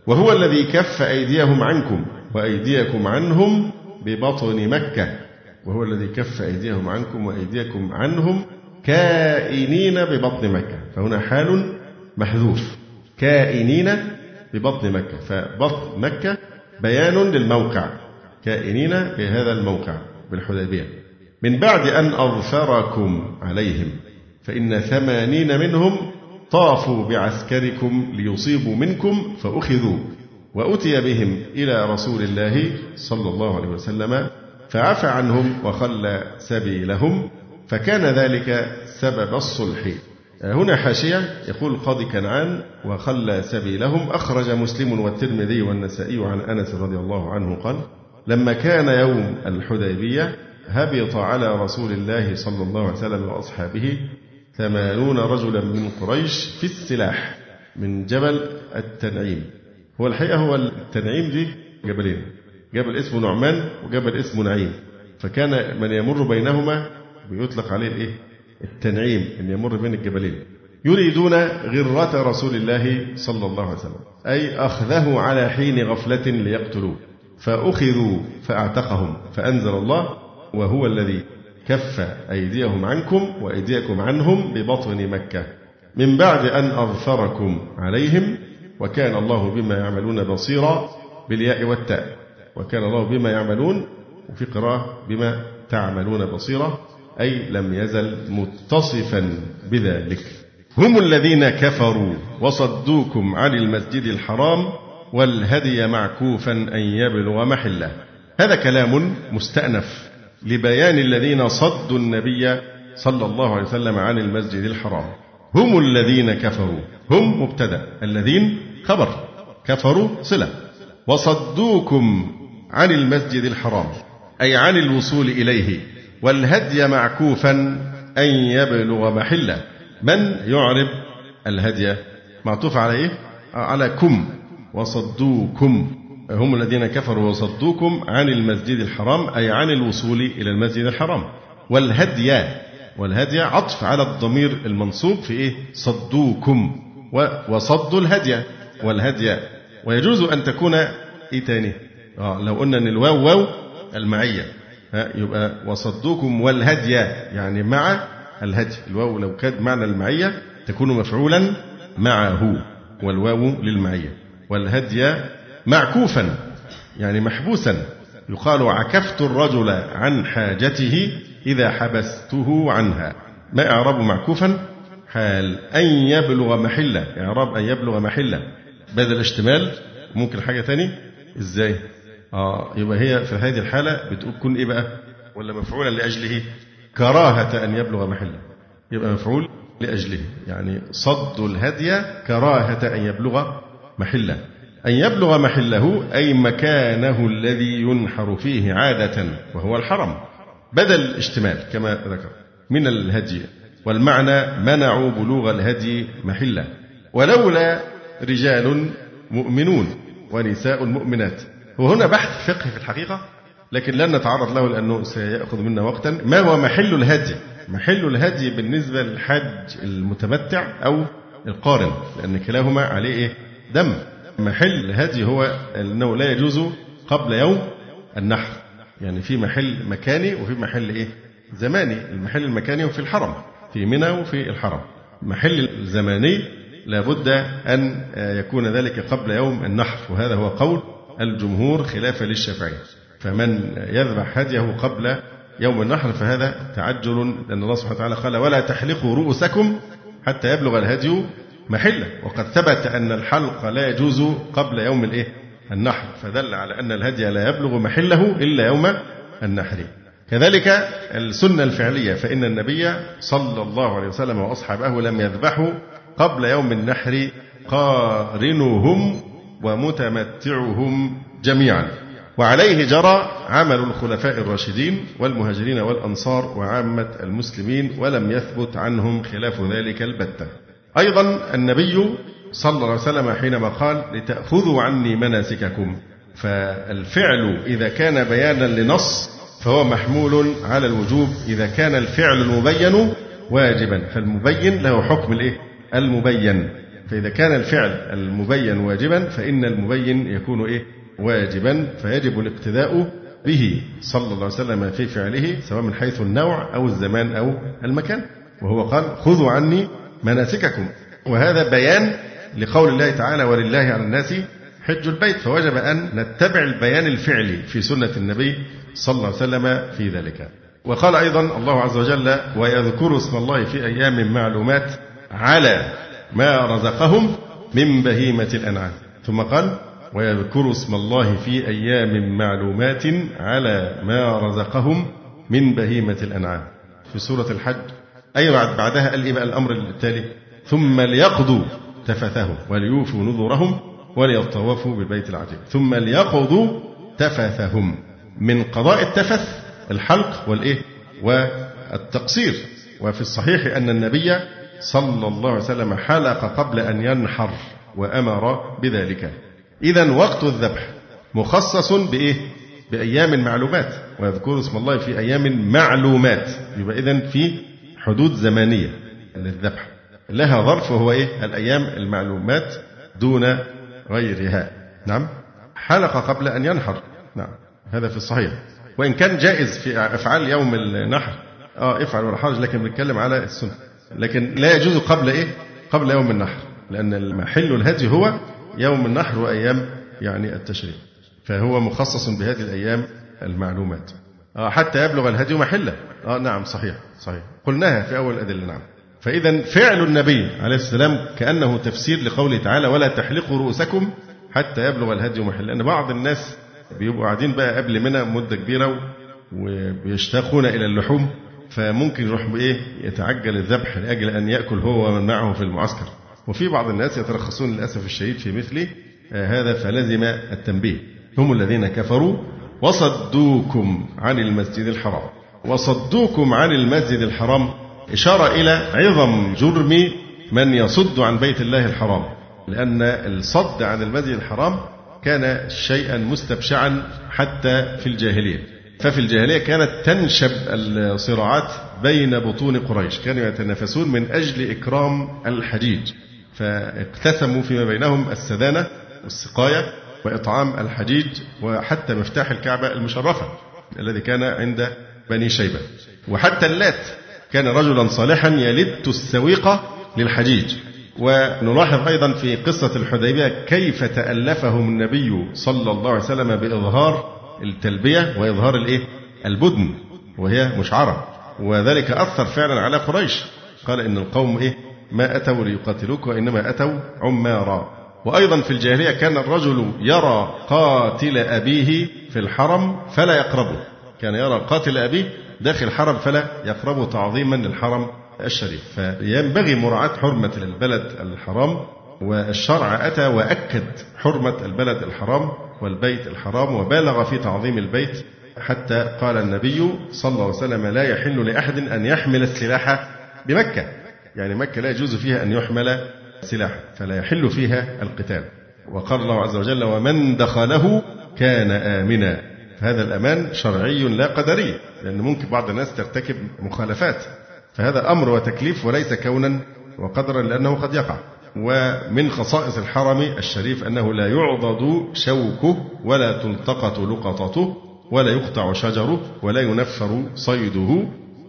وهو الذي كف أيديهم عنكم. وأيديكم عنهم ببطن مكة. وهو الذي كف أيديهم عنكم وأيديكم عنهم كائنين ببطن مكة. فهنا حال محذوف. كائنين ببطن مكة. فبطن مكة بيان للموقع. كائنين في هذا الموقع بالحديبية. من بعد أن أظفركم عليهم فإن ثمانين منهم طافوا بعسكركم ليصيبوا منكم فأخذوا. وأتي بهم إلى رسول الله صلى الله عليه وسلم فعفى عنهم وخلى سبيلهم فكان ذلك سبب الصلح. هنا حاشية يقول القاضي كنعان وخلى سبيلهم. أخرج مسلم والترمذي والنسائي عن أنس رضي الله عنه قال لما كان يوم الحديبية هبط على رسول الله صلى الله عليه وسلم وأصحابه ثمانون رجلا من قريش في السلاح من جبل التنعيم. هو الحقيقة هو التنعيم دي جبلين. جبل اسمه نعمان وجبل اسمه نعيم. فكان من يمر بينهما بيطلق عليه الايه؟ التنعيم ان يمر بين الجبلين. يريدون غرة رسول الله صلى الله عليه وسلم. أي أخذه على حين غفلة ليقتلوه. فأخذوا فأعتقهم. فأنزل الله وهو الذي كف أيديهم عنكم وأيديكم عنهم ببطن مكة. من بعد أن أظفركم عليهم وكان الله بما يعملون بصيرا بالياء والتاء. وكان الله بما يعملون وفي قراءة بما تعملون بصيرا أي لم يزل متصفا بذلك. هم الذين كفروا وصدوكم عن المسجد الحرام والهدي معكوفا أن يبلغ محله. هذا كلام مستأنف لبيان الذين صدوا النبي صلى الله عليه وسلم عن المسجد الحرام. هم الذين كفروا هم مبتدأ. الذين خبر كفروا صلة وصدوكم عن المسجد الحرام أي عن الوصول إليه والهدي معكوفا أن يبلغ محلة. من يعرب الهدي؟ معطوف على إيه؟ على كم وصدوكم. هم الذين كفروا وصدوكم عن المسجد الحرام أي عن الوصول إلى المسجد الحرام. والهدي والهدي عطف على الضمير المنصوب في إيه؟ صدوكم. وصدوا الهدي. والهدي. ويجوز أن تكون إيه تاني؟ آه لو قلنا أن الواو واو المعية. ها يبقى وصدوكم والهدي يعني مع الهدي. الواو لو كانت معنى المعية تكون مفعولا معه والواو للمعية. والهدي معكوفا يعني محبوسا. يقال عكفت الرجل عن حاجته إذا حبسته عنها. ما إعراب معكوفا؟ حال أن يبلغ محلة. إعراب أن يبلغ محلة. بدل اشتمال ممكن حاجة تاني؟ إزاي؟ آه يبقى هي في هذه الحالة بتقول كن إيه بقى؟ ولا مفعولا لأجله؟ كراهة أن يبلغ محلة. يبقى مفعول لأجله. يعني صد الهدي كراهة أن يبلغ محلة. أن يبلغ محله أي مكانه الذي ينحر فيه عادة وهو الحرم. بدل اشتمال كما ذكر. من الهدي. والمعنى منعوا بلوغ الهدي محله. ولولا رجال مؤمنون ونساء مؤمنات. وهنا بحث فقهي في الحقيقة لكن لن نتعرض له لأنه سيأخذ منا وقتا. ما هو محل الهدي؟ محل الهدي بالنسبة للحج المتمتع أو القارن لأن كلاهما عليه إيه؟ دم. محل الهدي هو أنه لا يجوز قبل يوم النحر. يعني في محل مكاني وفي محل إيه؟ زماني. المحل المكاني وفي الحرم في منى وفي الحرم. محل الزماني لابد أن يكون ذلك قبل يوم النحر وهذا هو قول الجمهور خلافا للشافعي. فمن يذبح هديه قبل يوم النحر فهذا تعجل لأن الله سبحانه وتعالى قال ولا تحلقوا رؤوسكم حتى يبلغ الهدي محلة. وقد ثبت أن الحلق لا يجوز قبل يوم الإيه؟ النحر. فدل على أن الهدي لا يبلغ محله إلا يوم النحر. كذلك السنة الفعلية فإن النبي صلى الله عليه وسلم وأصحابه لم يذبحوا قبل يوم النحر قارنهم ومتمتعهم جميعا. وعليه جرى عمل الخلفاء الراشدين والمهاجرين والأنصار وعامة المسلمين ولم يثبت عنهم خلاف ذلك البتة. أيضا النبي صلى الله عليه وسلم حينما قال لتأخذوا عني مناسككم فالفعل إذا كان بيانا لنص فهو محمول على الوجوب. إذا كان الفعل المبين واجبا فالمبين له حكم الإيه؟ المبين. فإذا كان الفعل المبين واجبا فإن المبين يكون إيه؟ واجبا فيجب الاقتداء به صلى الله عليه وسلم في فعله سواء من حيث النوع أو الزمان أو المكان. وهو قال خذوا عني مناسككم. وهذا بيان لقول الله تعالى ولله على الناس حج البيت. فوجب أن نتبع البيان الفعلي في سنة النبي صلى الله عليه وسلم في ذلك. وقال أيضا الله عز وجل ويذكر اسم الله في أيام معلومات على ما رزقهم من بهيمة الأنعام. ثم قال ويذكر اسم الله في أيام معلومات على ما رزقهم من بهيمة الأنعام. في سورة الحج أي بعد بعدها قال إيه بقى الأمر التالي ثم ليقضوا تفثهم وليوفوا نذورهم وليطوفوا بالبيت العتيق. ثم ليقضوا تفثهم. من قضاء التفث الحلق والإيه؟ والتقصير. وفي الصحيح أن النبي صلى الله عليه وسلم حلق قبل أن ينحر وأمر بذلك. إذا وقت الذبح مخصص بإيه؟ بأيام معلومات. ويذكر اسم الله في أيام معلومات. يبقى إذا في حدود زمنية للذبح. لها ظرف وهو إيه؟ الأيام المعلومات دون غيرها. نعم. حلق قبل أن ينحر. نعم. هذا في الصحيح. وإن كان جائز في أفعال يوم النحر. آه افعل ولا حرج لكن بنتكلم على السنة. لكن لا يجوز قبل إيه؟ قبل يوم النحر لأن محل الهدي هو يوم النحر وأيام يعني التشريق فهو مخصص بهذه الأيام المعلومات. آه حتى يبلغ الهدي محله. آه نعم صحيح صحيح. قلناها في أول الأدلة نعم. فإذا فعل النبي عليه السلام كأنه تفسير لقوله تعالى ولا تحلقوا رؤوسكم حتى يبلغ الهدي محله. لأن بعض الناس بيبقوا قاعدين بقى قبل منى مدة كبيرة وبيشتاقون إلى اللحوم فممكن يروح بإيه يتعجل الذبح لأجل أن يأكل هو ومن معه في المعسكر. وفي بعض الناس يترخصون للأسف الشديد في مثل آه، هذا فلزم التنبيه. هم الذين كفروا وصدوكم عن المسجد الحرام. وصدوكم عن المسجد الحرام إشارة إلى عظم جرم من يصد عن بيت الله الحرام. لأن الصد عن المسجد الحرام كان شيئا مستبشعا حتى في الجاهلية. ففي الجاهلية كانت تنشب الصراعات بين بطون قريش. كانوا يتنافسون من أجل إكرام الحجيج. فاقتسموا فيما بينهم السدانة والسقاية وإطعام الحجيج وحتى مفتاح الكعبة المشرفة الذي كان عند بني شيبة. وحتى اللات كان رجلا صالحا يلت السويقة للحجيج. ونلاحظ أيضا في قصة الحديبية كيف تألفهم النبي صلى الله عليه وسلم بإظهار التلبية وإظهار الإيه؟ البدن وهي مشعرة. وذلك أثر فعلا على قريش. قال إن القوم إيه؟ ما أتوا ليقاتلوك وإنما أتوا عمارا. وأيضا في الجاهلية كان الرجل يرى قاتل أبيه في الحرم فلا يقربه. كان يرى قاتل أبيه داخل الحرم فلا يقربه تعظيما للحرم الشريف. فينبغي مراعاة حرمة البلد الحرام والشرع أتى وأكد حرمة البلد الحرام والبيت الحرام وبالغ في تعظيم البيت حتى قال النبي صلى الله عليه وسلم لا يحل لأحد أن يحمل السلاح بمكة. يعني مكة لا يجوز فيها أن يحمل سلاح فلا يحل فيها القتال. وقال الله عز وجل ومن دخله كان آمنا. فهذا الأمان شرعي لا قدري لأن ممكن بعض الناس ترتكب مخالفات. فهذا أمر وتكليف وليس كونا وقدرا لأنه قد يقع. ومن خصائص الحرم الشريف أنه لا يعضد شوكه ولا تلتقط لقطته ولا يقطع شجره ولا ينفر صيده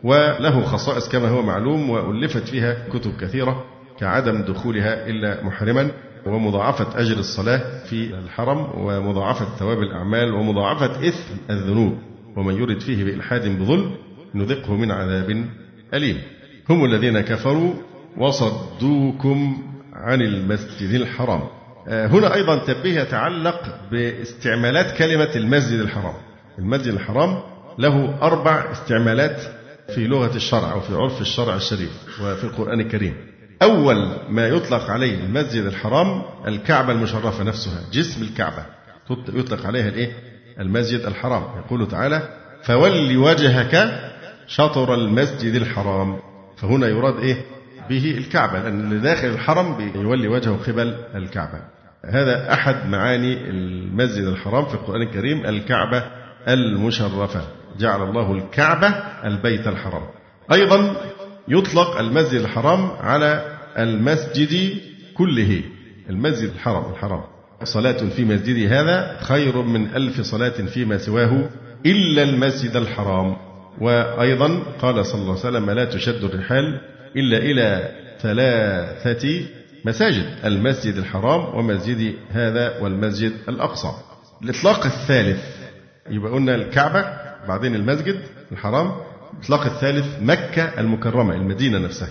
وله خصائص كما هو معلوم وألفت فيها كتب كثيرة كعدم دخولها إلا محرما ومضاعفة أجر الصلاة في الحرم ومضاعفة ثواب الأعمال ومضاعفة إثم الذنوب ومن يرد فيه بإلحاد بظلم نذقه من عذاب أليم هم الذين كفروا وصدوكم عن المسجد الحرام. آه، هنا أيضا تنبيه يتعلق باستعمالات كلمة المسجد الحرام. المسجد الحرام له أربع استعمالات في لغة الشرع أو في عرف الشرع الشريف وفي القرآن الكريم. أول ما يطلق عليه المسجد الحرام الكعبة المشرفة نفسها جسم الكعبة. يطلق عليها الإيه؟ المسجد الحرام. يقول تعالى فول وجهك شطر المسجد الحرام. فهنا يراد إيه؟ به الكعبة لأن اللي داخل الحرم بيولي وجهه قبل الكعبة. هذا أحد معاني المسجد الحرام في القرآن الكريم الكعبة المشرفة. جعل الله الكعبة البيت الحرام. أيضا يطلق المسجد الحرام على المسجد كله. المسجد الحرام الحرام. صلاة في مسجدي هذا خير من ألف صلاة فيما سواه إلا المسجد الحرام. وأيضا قال صلى الله عليه وسلم لا تشد الرحال إلا إلى ثلاثة مساجد المسجد الحرام ومسجد هذا والمسجد الأقصى. الإطلاق الثالث يبقى قلنا الكعبة بعدين المسجد الحرام الإطلاق الثالث مكة المكرمة المدينة نفسها.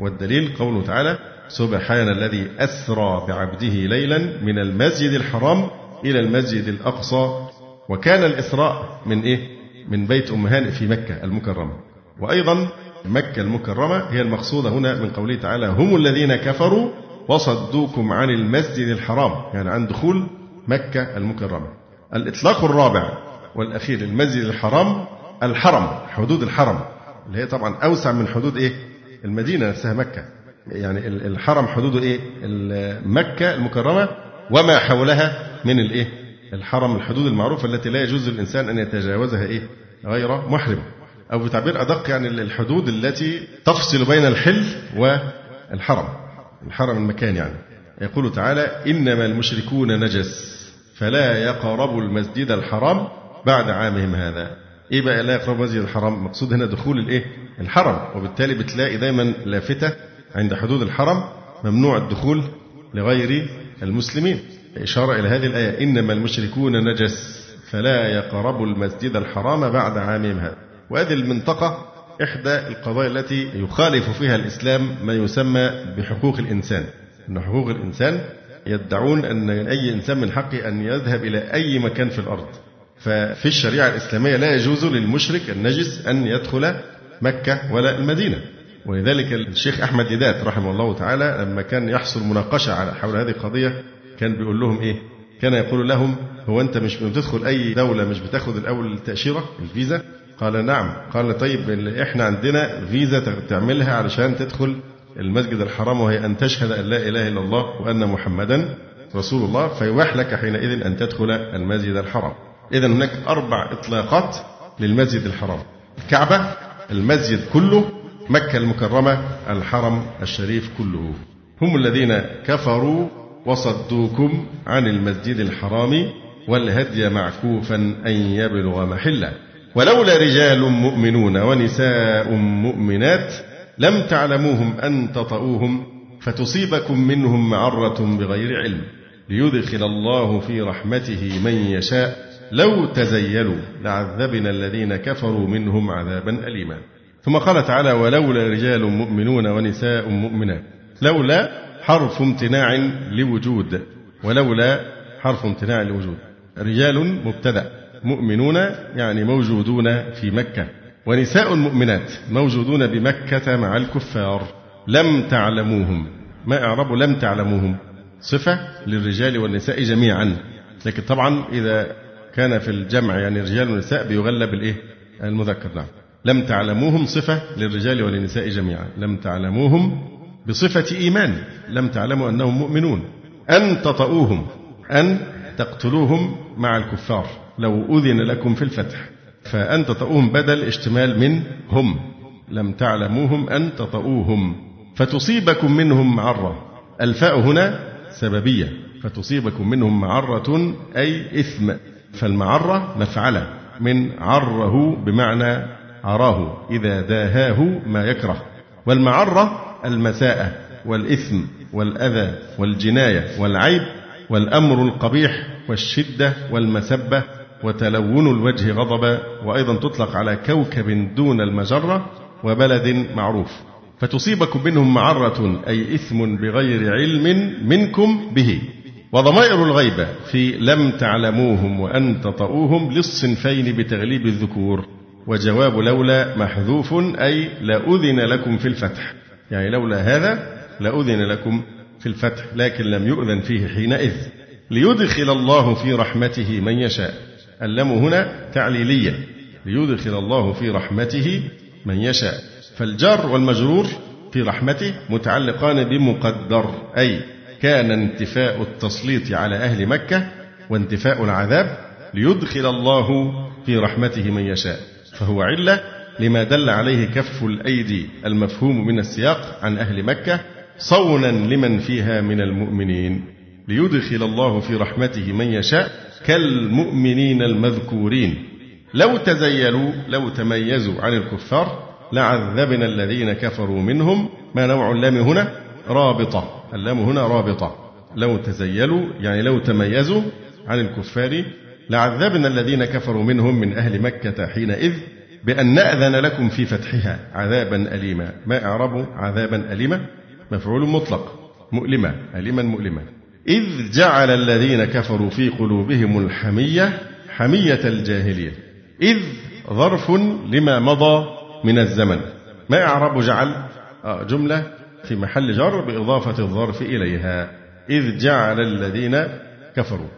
والدليل قوله تعالى سبحان الذي أسرى بعبده ليلا من المسجد الحرام إلى المسجد الأقصى. وكان الإسراء من إيه؟ من بيت أم هانئ في مكة المكرمة. وأيضا مكة المكرمة هي المقصودة هنا من قوله تعالى هم الذين كفروا وصدوكم عن المسجد الحرام. يعني عن دخول مكة المكرمة. الإطلاق الرابع والأخير المسجد الحرام الحرم حدود الحرم اللي هي طبعا أوسع من حدود إيه؟ المدينة نفسها مكة. يعني الحرم حدوده إيه؟ مكة المكرمة وما حولها من الإيه الحرم الحدود المعروفة التي لا يجوز للإنسان أن يتجاوزها إيه؟ غير محرم. أو بتعبير أدق يعني الحدود التي تفصل بين الحل والحرم الحرم المكان يعني. يقول تعالى إنما المشركون نجس فلا يقربوا المسجد الحرام بعد عامهم هذا. إيه بقى لا يقربوا المسجد الحرام؟ مقصود هنا دخول الإيه؟ الحرم. وبالتالي بتلاقي دايما لافتة عند حدود الحرم ممنوع الدخول لغير المسلمين. إشارة إلى هذه الآية إنما المشركون نجس فلا يقربوا المسجد الحرام بعد عامهم هذا. وهذه المنطقة إحدى القضايا التي يخالف فيها الإسلام ما يسمى بحقوق الإنسان. أن حقوق الإنسان يدعون أن أي إنسان من حقه أن يذهب إلى أي مكان في الأرض. ففي الشريعة الإسلامية لا يجوز للمشرك النجس أن يدخل مكة ولا المدينة. ولذلك الشيخ أحمد ديدات رحمه الله تعالى لما كان يحصل مناقشة على حول هذه القضية كان بيقول لهم إيه؟ كان يقول لهم هو أنت مش بتدخل أي دولة مش بتاخد الأول التأشيرة الفيزا؟ قال نعم. قال طيب إحنا عندنا فيزا تعملها علشان تدخل المسجد الحرام وهي أن تشهد أن لا إله إلا الله وأن محمدا رسول الله فيباح لك حينئذ أن تدخل المسجد الحرام. إذا هناك أربع إطلاقات للمسجد الحرام. الكعبة المسجد كله مكة المكرمة الحرم الشريف كله. هم الذين كفروا وصدوكم عن المسجد الحرام والهدي معكوفا أن يبلغ محله. ولولا رجال مؤمنون ونساء مؤمنات لم تعلموهم أن تطؤوهم فتصيبكم منهم معرة بغير علم ليدخل الله في رحمته من يشاء لو تزيلوا لعذبنا الذين كفروا منهم عذابا أليما. ثم قال تعالى ولولا رجال مؤمنون ونساء مؤمنات. لولا حرف امتناع لوجود. ولولا حرف امتناع لوجود. رجال مبتدأ. مؤمنون يعني موجودون في مكة. ونساء مؤمنات موجودون بمكة مع الكفار. لم تعلموهم. ما إعراب لم تعلموهم. صفة للرجال والنساء جميعا. لكن طبعا إذا كان في الجمع يعني رجال ونساء بيغلب الإيه؟ المذكر. نعم. لم تعلموهم صفة للرجال وللنساء جميعا. لم تعلموهم بصفة إيمان. لم تعلموا أنهم مؤمنون. أن تطؤوهم. أن تقتلوهم مع الكفار. لو أذن لكم في الفتح فأن تطؤوهم بدل اشتمال من هم. لم تعلموهم أن تطؤوهم. فتصيبكم منهم معرة. الفاء هنا سببية. فتصيبكم منهم معرة أي إثم. فالمعرة مفعلة. من عره بمعنى عراه إذا داهاه ما يكره. والمعرة المساءة والإثم والأذى والجناية والعيب والأمر القبيح والشدة والمسبة. وتلون الوجه غضبا وأيضا تطلق على كوكب دون المجرة وبلد معروف. فتصيبكم منهم معرة أي إثم بغير علم منكم به. وضمائر الغيبة في لم تعلموهم وأن تطؤوهم للصنفين بتغليب الذكور. وجواب لولا محذوف أي لأذن لكم في الفتح. يعني لولا هذا لأذن لكم في الفتح لكن لم يؤذن فيه حينئذ. ليدخل الله في رحمته من يشاء. اللام هنا تعليلية ليدخل الله في رحمته من يشاء. فالجار والمجرور في رحمته متعلقان بمقدر أي كان انتفاء التسليط على أهل مكة وانتفاء العذاب ليدخل الله في رحمته من يشاء. فهو علة لما دل عليه كف الأيدي المفهوم من السياق عن أهل مكة صونا لمن فيها من المؤمنين. ليدخل الله في رحمته من يشاء كالمؤمنين المذكورين. لو تزيلوا لو تميزوا عن الكفار لعذبنا الذين كفروا منهم. ما نوع اللام هنا؟ رابطة. اللام هنا رابطة. لو تزيلوا يعني لو تميزوا عن الكفار لعذبنا الذين كفروا منهم من أهل مكة حينئذ بأن نأذن لكم في فتحها. عذابا أليما. ما أعرب عذابا أليما؟ مفعول مطلق. مؤلمة. أليما مؤلمة. إذ جعل الذين كفروا في قلوبهم الحمية حمية الجاهلية. إذ ظرف لما مضى من الزمن. ما أعرب جعل؟ آه، جملة في محل جر بإضافة الظرف إليها. إذ جعل الذين كفروا.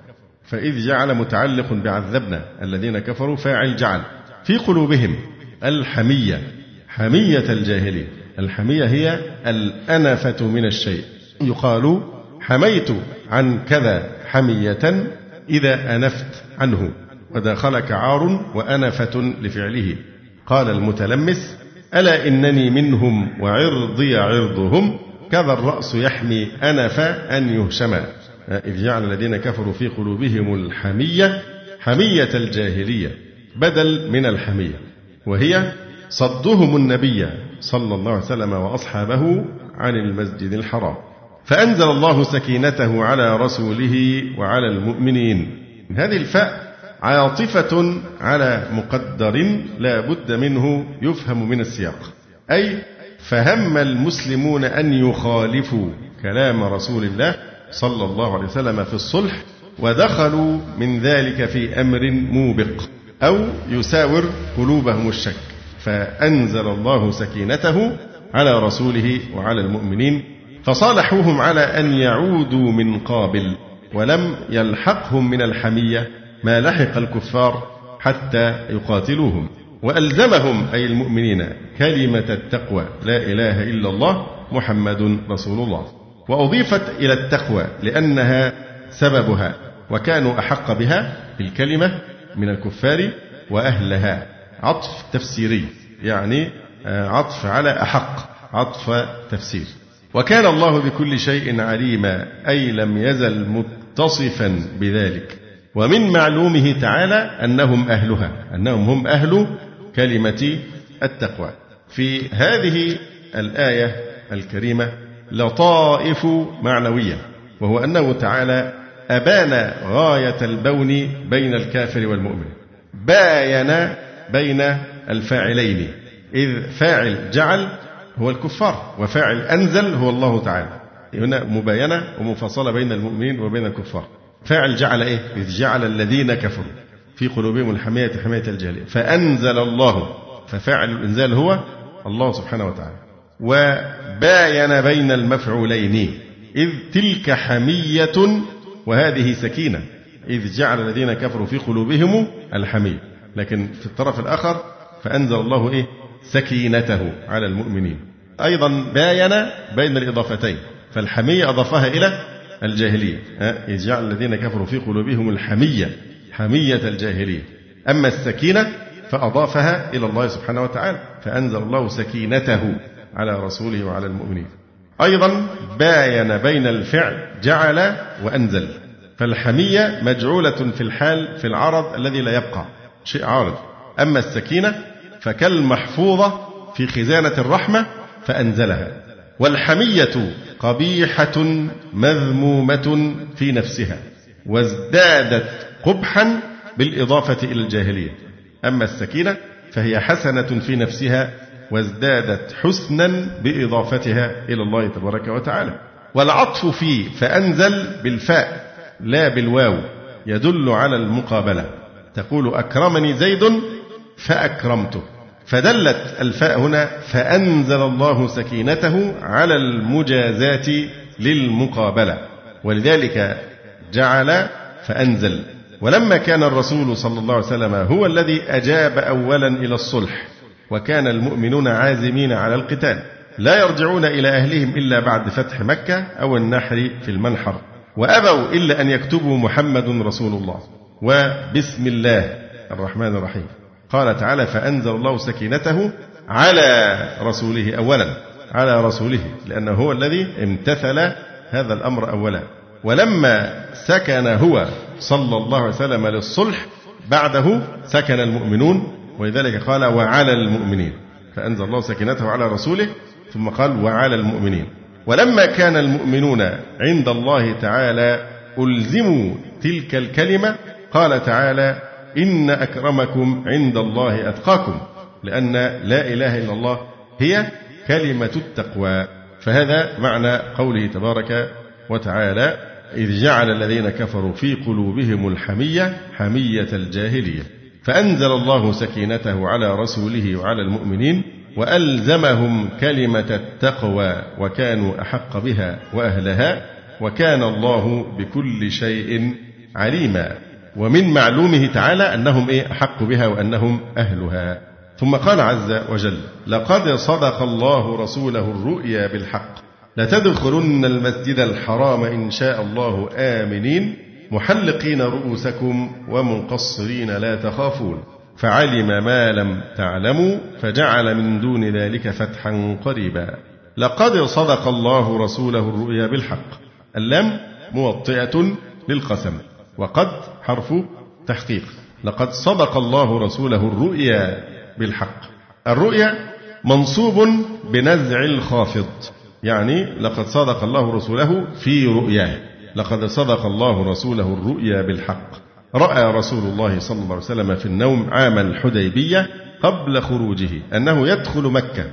فإذ جعل متعلق بعذبنا الذين كفروا فاعل جعل. في قلوبهم الحمية حمية الجاهلية. الحمية هي الأنفة من الشيء. يقال حميت عن كذا حمية إذا أنفت عنه ودخلك عار وأنفة لفعله. قال المتلمس ألا إنني منهم وعرضي عرضهم؟ كذا الرأس يحمي أنف أن يهشما إذ جعل الذين كفروا في قلوبهم الحمية حمية الجاهلية بدل من الحمية. وهي صدهم النبي صلى الله عليه وسلم وأصحابه عن المسجد الحرام. فأنزل الله سكينته على رسوله وعلى المؤمنين. هذه الفاء عاطفة على مقدر لا بد منه يفهم من السياق. أي فهم المسلمون أن يخالفوا كلام رسول الله صلى الله عليه وسلم في الصلح ودخلوا من ذلك في أمر موبق أو يساور قلوبهم الشك. فأنزل الله سكينته على رسوله وعلى المؤمنين فصالحوهم على أن يعودوا من قابل ولم يلحقهم من الحمية ما لحق الكفار حتى يقاتلوهم. وألزمهم أي المؤمنين كلمة التقوى لا إله إلا الله محمد رسول الله. وأضيفت إلى التقوى لأنها سببها وكانوا أحق بها بالكلمة من الكفار وأهلها. عطف تفسيري يعني آه، عطف على أحق عطف تفسير. وكان الله بكل شيء عليما أي لم يزل متصفا بذلك. ومن معلومه تعالى أنهم أهلها أنهم هم أهل كلمة التقوى. في هذه الآية الكريمة لطائف معنوية وهو أنه تعالى أبان غاية البون بين الكافر والمؤمن. باين بين الفاعلين إذ فاعل جعل هو الكفار وفاعل أنزل هو الله تعالى. هنا مباينة ومفاصلة بين المؤمنين وبين الكفار. فاعل جعل إيه؟ إذ جعل الذين كفروا في قلوبهم الحمية حماية الجاهلية. فأنزل الله. ففاعل الإنزال هو الله سبحانه وتعالى. وباين بين المفعولين. إذ تلك حمية وهذه سكينة. إذ جعل الذين كفروا في قلوبهم الحمية. لكن في الطرف الآخر فأنزل الله إيه؟ سكينته على المؤمنين. أيضا باين بين الإضافتين فالحمية أضافها إلى الجاهلية. إذ جعل الذين كفروا في قلوبهم الحمية حمية الجاهلية. أما السكينة فأضافها إلى الله سبحانه وتعالى فأنزل الله سكينته على رسوله وعلى المؤمنين. أيضا باين بين الفعل جعل وأنزل فالحمية مجعولة في الحال في العرض الذي لا يبقى شيء عارض. أما السكينة فكالمحفوظة في خزانة الرحمة فأنزلها. والحمية قبيحة مذمومة في نفسها وازدادت قبحا بالإضافة إلى الجاهلية. أما السكينة فهي حسنة في نفسها وازدادت حسنا بإضافتها إلى الله تبارك وتعالى. والعطف في فأنزل بالفاء لا بالواو يدل على المقابلة. تقول أكرمني زيد فأكرمته. فدلت الفاء هنا فأنزل الله سكينته على المجازاة للمقابلة. ولذلك جعل فأنزل. ولما كان الرسول صلى الله عليه وسلم هو الذي أجاب أولا إلى الصلح وكان المؤمنون عازمين على القتال. لا يرجعون إلى أهلهم إلا بعد فتح مكة أو النحر في المنحر. وأبوا إلا أن يكتبوا محمد رسول الله. وبسم الله الرحمن الرحيم. قال تعالى فأنزل الله سكينته على رسوله أولا على رسوله لأنه هو الذي امتثل هذا الأمر أولا. ولما سكن هو صلى الله عليه وسلم للصلح بعده سكن المؤمنون ولذلك قال وعلى المؤمنين. فأنزل الله سكينته على رسوله ثم قال وعلى المؤمنين. ولما كان المؤمنون عند الله تعالى ألزموا تلك الكلمة قال تعالى إن أكرمكم عند الله أتقاكم لأن لا إله إلا الله هي كلمة التقوى. فهذا معنى قوله تبارك وتعالى إذ جعل الذين كفروا في قلوبهم الحمية حمية الجاهلية فأنزل الله سكينته على رسوله وعلى المؤمنين وألزمهم كلمة التقوى وكانوا أحق بها وأهلها وكان الله بكل شيء عليما. ومن معلومه تعالى أنهم إيه؟ أحق بها وأنهم أهلها. ثم قال عز وجل لقد صدق الله رسوله الرؤيا بالحق. لتدخلن المسجد الحرام إن شاء الله آمنين محلقين رؤوسكم ومنقصرين لا تخافون. فعلم ما لم تعلموا فجعل من دون ذلك فتحا قريبا. لقد صدق الله رسوله الرؤيا بالحق. اللام موطئة للقسم. وقد حرف تحقيق. لقد صدق الله رسوله الرؤيا بالحق. الرؤيا منصوب بنزع الخافض. يعني لقد صدق الله رسوله في رؤياه. لقد صدق الله رسوله الرؤيا بالحق. رأى رسول الله صلى الله عليه وسلم في النوم عام الحديبية قبل خروجه أنه يدخل مكة.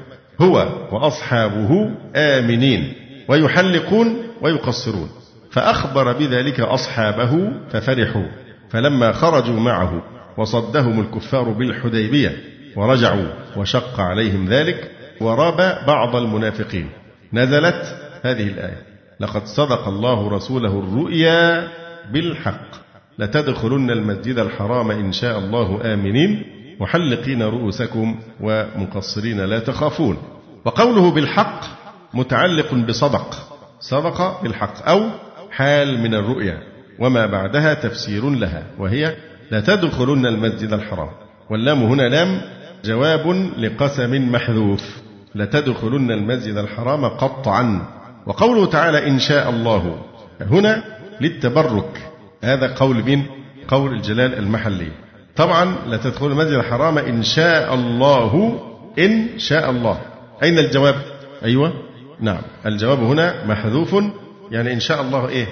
هو وأصحابه آمنين ويحلقون ويقصرون. فأخبر بذلك أصحابه ففرحوا فلما خرجوا معه وصدهم الكفار بالحديبية ورجعوا وشق عليهم ذلك وراب بعض المنافقين. نزلت هذه الآية لقد صدق الله رسوله الرؤيا بالحق لتدخلن المسجد الحرام إن شاء الله آمنين محلقين رؤوسكم ومقصرين لا تخافون. وقوله بالحق متعلق بصدق صدق بالحق أو حال من الرؤيا وما بعدها تفسير لها وهي لتدخلن المسجد الحرام. واللام هنا لام جواب لقسم محذوف لتدخلن المسجد الحرام قطعا. وقوله تعالى إن شاء الله. هنا للتبرك. هذا قول من؟ قول الجلال المحلي. طبعا لتدخلن المسجد الحرام إن شاء الله. إن شاء الله. أين الجواب؟ أيوة. نعم. الجواب هنا محذوف. يعني إن شاء الله إيه؟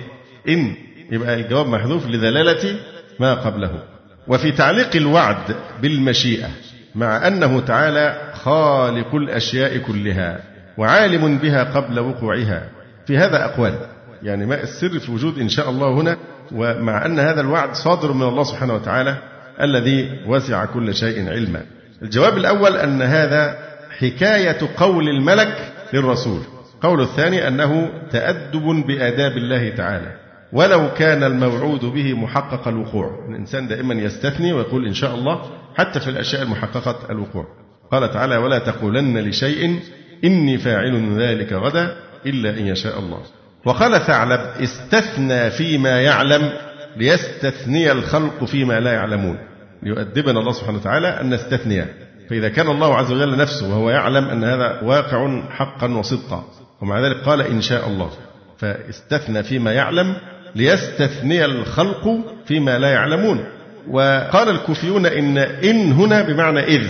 إن يبقى الجواب محذوف لدلالة ما قبله. وفي تعليق الوعد بالمشيئة مع أنه تعالى خالق الأشياء كلها وعالم بها قبل وقوعها. في هذا أقوال يعني ما السر في وجود إن شاء الله هنا ومع أن هذا الوعد صادر من الله سبحانه وتعالى الذي وسع كل شيء علما. الجواب الأول أن هذا حكاية قول الملك للرسول. قول الثاني أنه تأدب بآداب الله تعالى ولو كان الموعود به محقق الوقوع. الإنسان دائما يستثني ويقول إن شاء الله حتى في الأشياء المحققة الوقوع. قال تعالى ولا تقولن لشيء إني فاعل ذلك غدا إلا إن يشاء الله. وقال ثعلب استثنى فيما يعلم ليستثني الخلق فيما لا يعلمون. ليؤدبنا الله سبحانه وتعالى أن نستثني فإذا كان الله عز وجل نفسه وهو يعلم أن هذا واقع حقا وصدقا. ومع ذلك قال إن شاء الله. فاستثنى فيما يعلم ليستثني الخلق فيما لا يعلمون. وقال الكوفيون إن إن هنا بمعنى إذ.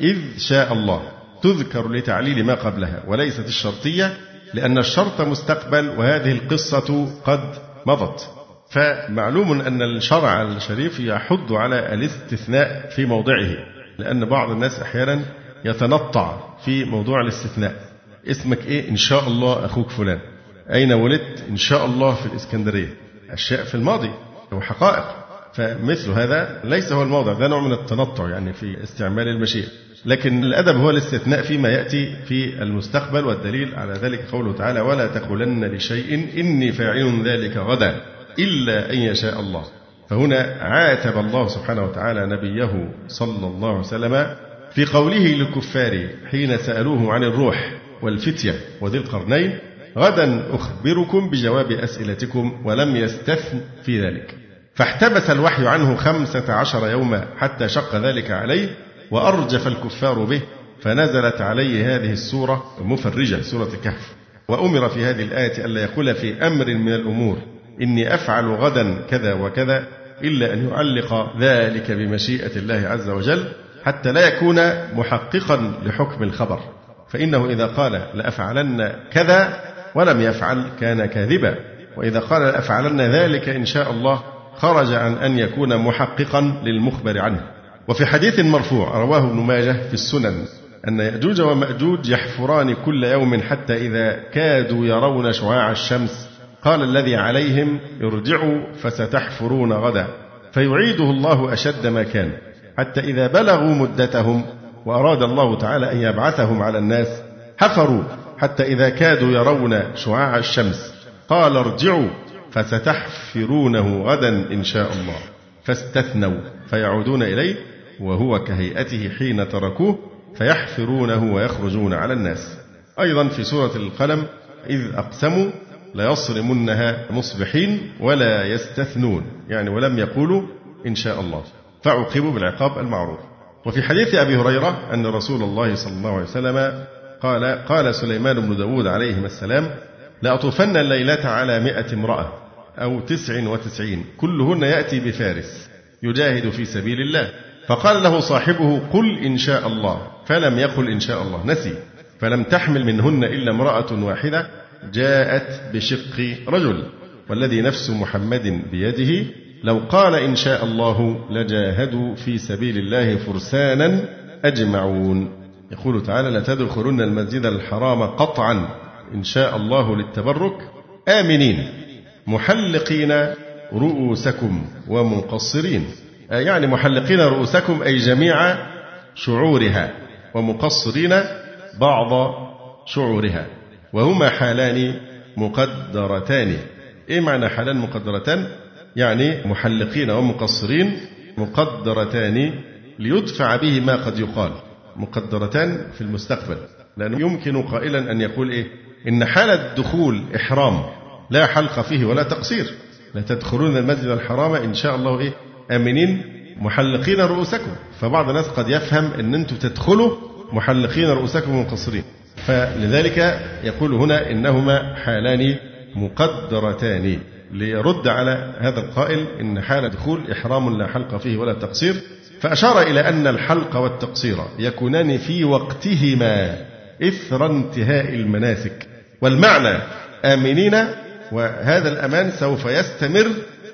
إذ شاء الله. تذكر لتعليل ما قبلها. وليست الشرطية لأن الشرط مستقبل وهذه القصة قد مضت. فمعلوم أن الشرع الشريف يحض على الاستثناء في موضعه لأن بعض الناس أحيانا يتنطع في موضوع الاستثناء. اسمك إيه؟ إن شاء الله أخوك فلان. أين ولدت؟ إن شاء الله في الإسكندرية. أشياء في الماضي وحقائق فمثل هذا ليس هو الموضع ده نوع من التنطع يعني في استعمال المشيئة. لكن الأدب هو الاستثناء فيما يأتي في المستقبل والدليل على ذلك قوله تعالى ولا تقولن لشيء إني فاعل ذلك غدا إلا أن يشاء الله. فهنا عاتب الله سبحانه وتعالى نبيه صلى الله عليه وسلم في قوله للكفار حين سألوه عن الروح. والفتية وذي القرنين غدا أخبركم بجواب أسئلتكم ولم يستثن في ذلك. فاحتبس الوحي عنه خمسة عشر يوما حتى شق ذلك عليه وأرجف الكفار به فنزلت عليه هذه السورة مفرجة سورة الكهف. وأمر في هذه الآية ألا يقول في أمر من الأمور إني أفعل غدا كذا وكذا إلا أن يعلق ذلك بمشيئة الله عز وجل حتى لا يكون محققا لحكم الخبر. فإنه إذا قال لأفعلن كذا ولم يفعل كان كاذبا. وإذا قال لأفعلن ذلك إن شاء الله خرج عن أن يكون محققا للمخبر عنه. وفي حديث مرفوع رواه ابن ماجه في السنن أن يأجوج ومأجوج يحفران كل يوم حتى إذا كادوا يرون شعاع الشمس قال الذي عليهم ارجعوا فستحفرون غدا. فيعيده الله أشد ما كان حتى إذا بلغوا مدتهم وأراد الله تعالى أن يبعثهم على الناس حفروا حتى إذا كادوا يرون شعاع الشمس. قال ارجعوا فستحفرونه غدا إن شاء الله. فاستثنوا فيعودون إليه وهو كهيئته حين تركوه فيحفرونه ويخرجون على الناس. أيضا في سورة القلم إذ أقسموا ليصرمنها مصبحين ولا يستثنون. يعني ولم يقولوا إن شاء الله. فعوقبوا بالعقاب المعروف. وفي حديث أبي هريرة أن رسول الله صلى الله عليه وسلم قال قال سليمان بن داود عليهما السلام لأطوفن الليلة على مئة امرأة أو تسع وتسعين كلهن يأتي بفارس يجاهد في سبيل الله. فقال له صاحبه قل إن شاء الله. فلم يقل إن شاء الله نسي. فلم تحمل منهن إلا امرأة واحدة جاءت بشق رجل والذي نفس محمد بيده لو قال إن شاء الله لجاهدوا في سبيل الله فرسانا أجمعون. يقول تعالى لتدخلن المسجد الحرام قطعا. إن شاء الله للتبرك. آمنين. محلقين رؤوسكم ومقصرين. يعني محلقين رؤوسكم أي جميع شعورها. ومقصرين بعض شعورها. وهما حالان مقدرتان. إيه معنى حالان مقدرتان؟ يعني محلقين ومقصرين مقدرتان ليدفع به ما قد يقال. مقدرتان في المستقبل. لأنه يمكن قائلا أن يقول إيه؟ إن حالة دخول إحرام لا حلق فيه ولا تقصير. لا تدخلون المسجد الحرام إن شاء الله إيه؟ آمنين محلقين رؤوسكم. فبعض الناس قد يفهم أن أنتم تدخلوا محلقين رؤوسكم ومقصرين. فلذلك يقول هنا إنهما حالان مقدرتان. ليرد على هذا القائل إن حال دخول إحرام لا حلق فيه ولا تقصير فأشار إلى أن الحلق والتقصير يكونان في وقتهما إثر انتهاء المناسك والمعنى آمنين وهذا الأمان سوف يستمر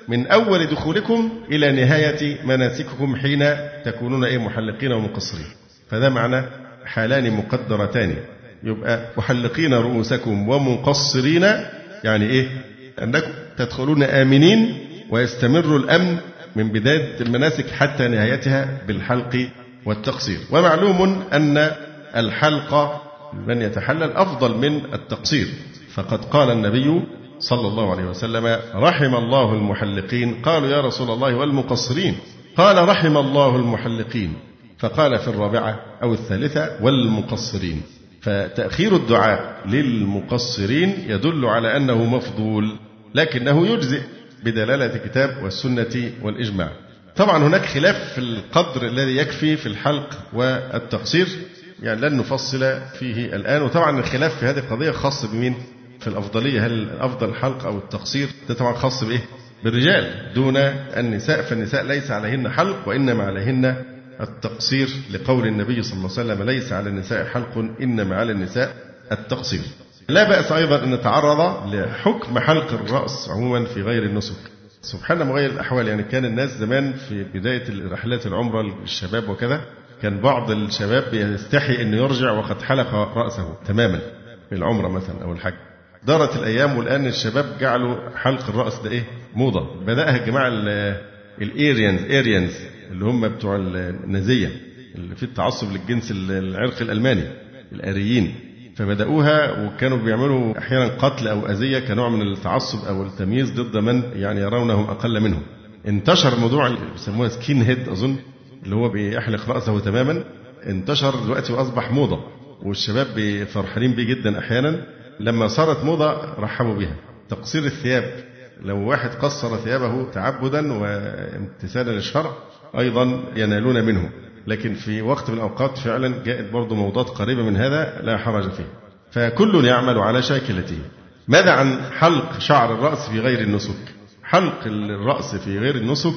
من أول دخولكم إلى نهاية مناسككم حين تكونون أي محلقين ومقصرين فذا معنى حالان مقدرتان. يبقى محلقين رؤوسكم ومقصرين يعني إيه؟ أنكم تدخلون آمنين ويستمر الأمن من بداية المناسك حتى نهايتها بالحلق والتقصير. ومعلوم أن الحلق من يتحلل أفضل من التقصير. فقد قال النبي صلى الله عليه وسلم رحم الله المحلقين قالوا يا رسول الله والمقصرين قال رحم الله المحلقين فقال في الرابعة أو الثالثة والمقصرين فتأخير الدعاء للمقصرين يدل على أنه مفضول. لكنه يجزئ بدلالة الكتاب والسنة والإجماع. طبعا هناك خلاف في القدر الذي يكفي في الحلق والتقصير. يعني لن نفصل فيه الآن. وطبعا الخلاف في هذه القضية خاص بمين؟ في الأفضلية. هل الأفضل الحلق أو التقصير؟ ده طبعا خاص بإيه؟ بالرجال. دون النساء. فالنساء ليس عليهن حلق وإنما عليهن التقصير لقول النبي صلى الله عليه وسلم ليس على النساء حلق إنما على النساء التقصير. لا بأس أيضا أن نتعرض لحكم حلق الرأس عموما في غير النسك. سبحان مغير الأحوال. يعني كان الناس زمان في بداية رحلات العمرة للشباب وكذا كان بعض الشباب يستحي أنه يرجع وقد حلق رأسه تماما في العمرة مثلا أو الحج. دارت الأيام والآن الشباب جعلوا حلق الرأس ده إيه؟ موضة. بدأها الجماعة ال Aryans Aryans اللي هم بتوع النازية اللي في التعصب للجنس العرقي الألماني الآريين. فبدأوها وكانوا بيعملوا أحيانا قتل أو أذية كنوع من التعصب أو التمييز ضد من يعني يرونهم أقل منهم. انتشر موضوع بيسموها سكين هيد أظن اللي هو بيحلق رأسه تماما. انتشر دلوقتي وأصبح موضة والشباب فرحانين بيه جدا أحيانا. لما صارت موضة رحبوا بها تقصير الثياب لو واحد قصر ثيابه تعبدا وامتثالا للشرع أيضا ينالون منه. لكن في وقت من الأوقات فعلا جاءت برضه موضات قريبة من هذا لا حرج فيه. فكل يعمل على شاكلته. ماذا عن حلق شعر الرأس في غير النسك؟ حلق الرأس في غير النسك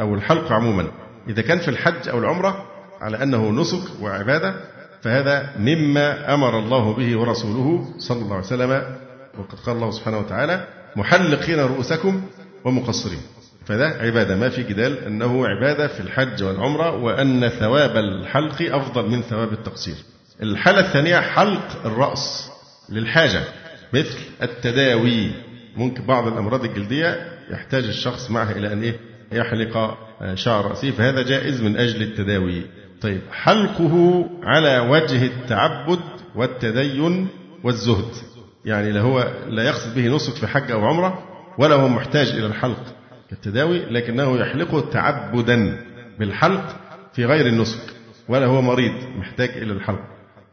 أو الحلق عموما؟ إذا كان في الحج أو العمرة على أنه نسك وعبادة فهذا مما أمر الله به ورسوله صلى الله عليه وسلم وقد قال الله سبحانه وتعالى محلقين رؤوسكم ومقصرين. فده عبادة. ما في جدال أنه عبادة في الحج والعمرة وأن ثواب الحلق أفضل من ثواب التقصير. الحالة الثانية حلق الرأس للحاجة مثل التداوي. ممكن بعض الأمراض الجلدية يحتاج الشخص معها إلى أن إيه؟ يحلق شعر رأسه. فهذا جائز من أجل التداوي. طيب حلقه على وجه التعبد والتدين والزهد. يعني لا هو لا يقصد به نسك في حج أو عمرة ولا هو محتاج إلى الحلق. كالتداوي لكنه يحلقه تعبدا بالحلق في غير النسك ولا هو مريض محتاج إلى الحلق.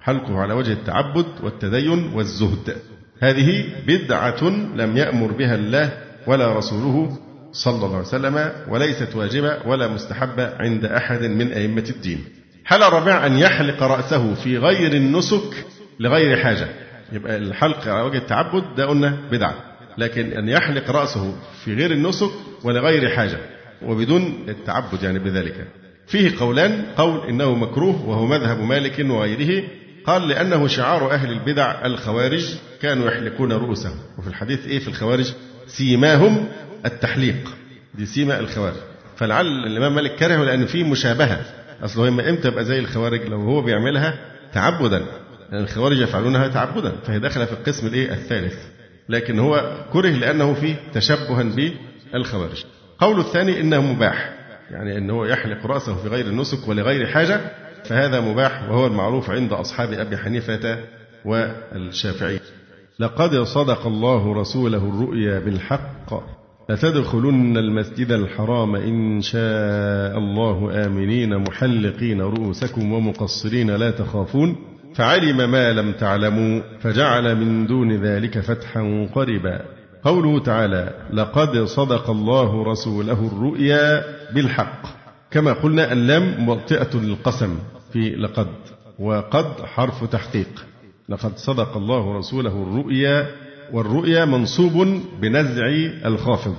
حلقه على وجه التعبد والتدين والزهد. هذه بدعة لم يأمر بها الله ولا رسوله صلى الله عليه وسلم وليست واجبة ولا مستحبة عند أحد من أئمة الدين. حالة رابعة أن يحلق رأسه في غير النسك لغير حاجة؟ يبقى الحلق على وجه التعبد ده قلنا بدعة. لكن أن يحلق رأسه في غير النسك ولغير حاجة وبدون التعبد يعني بذلك. فيه قولان قول إنه مكروه وهو مذهب مالك وغيره. قال لأنه شعار أهل البدع الخوارج كانوا يحلقون رؤوسهم. وفي الحديث إيه في الخوارج؟ سيماهم التحليق. دي سيما الخوارج. فلعل الإمام مالك كرهه لأن فيه مشابهة. أصله إما إمتى يبقى زي الخوارج؟ لو هو بيعملها تعبدا. لأن الخوارج يفعلونها تعبدا. فهي داخلة في القسم الإيه؟ الثالث. لكن هو كره لأنه فيه تشبها بالخوارج. قول الثاني إنه مباح يعني أنه يحلق رأسه في غير النسك ولغير حاجة فهذا مباح وهو المعروف عند أصحاب أبي حنيفة والشافعي. لقد صدق الله رسوله الرؤيا بالحق لتدخلن المسجد الحرام إن شاء الله آمنين محلقين رؤوسكم ومقصرين لا تخافون. فعلم ما لم تعلموا فجعل من دون ذلك فتحا قربا قوله تعالى لقد صدق الله رسوله الرؤيا بالحق كما قلنا اللام موطئة للقسم في لقد وقد حرف تحقيق. لقد صدق الله رسوله الرؤيا والرؤيا منصوب بنزع الخافض.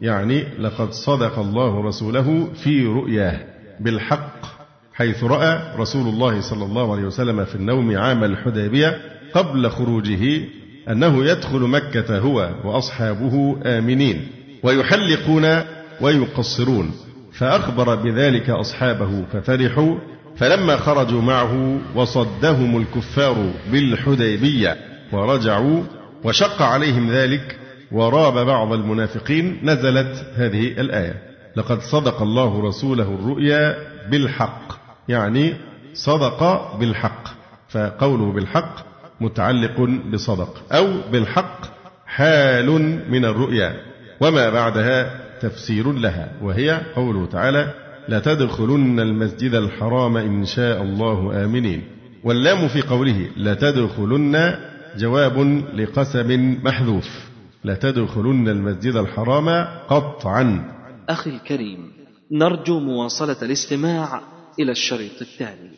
يعني لقد صدق الله رسوله في رؤياه بالحق حيث رأى رسول الله صلى الله عليه وسلم في النوم عام الحديبية قبل خروجه أنه يدخل مكة هو وأصحابه آمنين ويحلقون ويقصرون فأخبر بذلك أصحابه ففرحوا فلما خرجوا معه وصدهم الكفار بالحديبية ورجعوا وشق عليهم ذلك وراب بعض المنافقين نزلت هذه الآية لقد صدق الله رسوله الرؤيا بالحق يعني صدق بالحق فقوله بالحق متعلق بصدق أو بالحق حال من الرؤيا وما بعدها تفسير لها وهي قوله تعالى لتدخلن المسجد الحرام إن شاء الله آمنين واللام في قوله لتدخلن جواب لقسم محذوف لتدخلن المسجد الحرام قطعا أخي الكريم نرجو مواصلة الاستماع إلى الشريط التالي.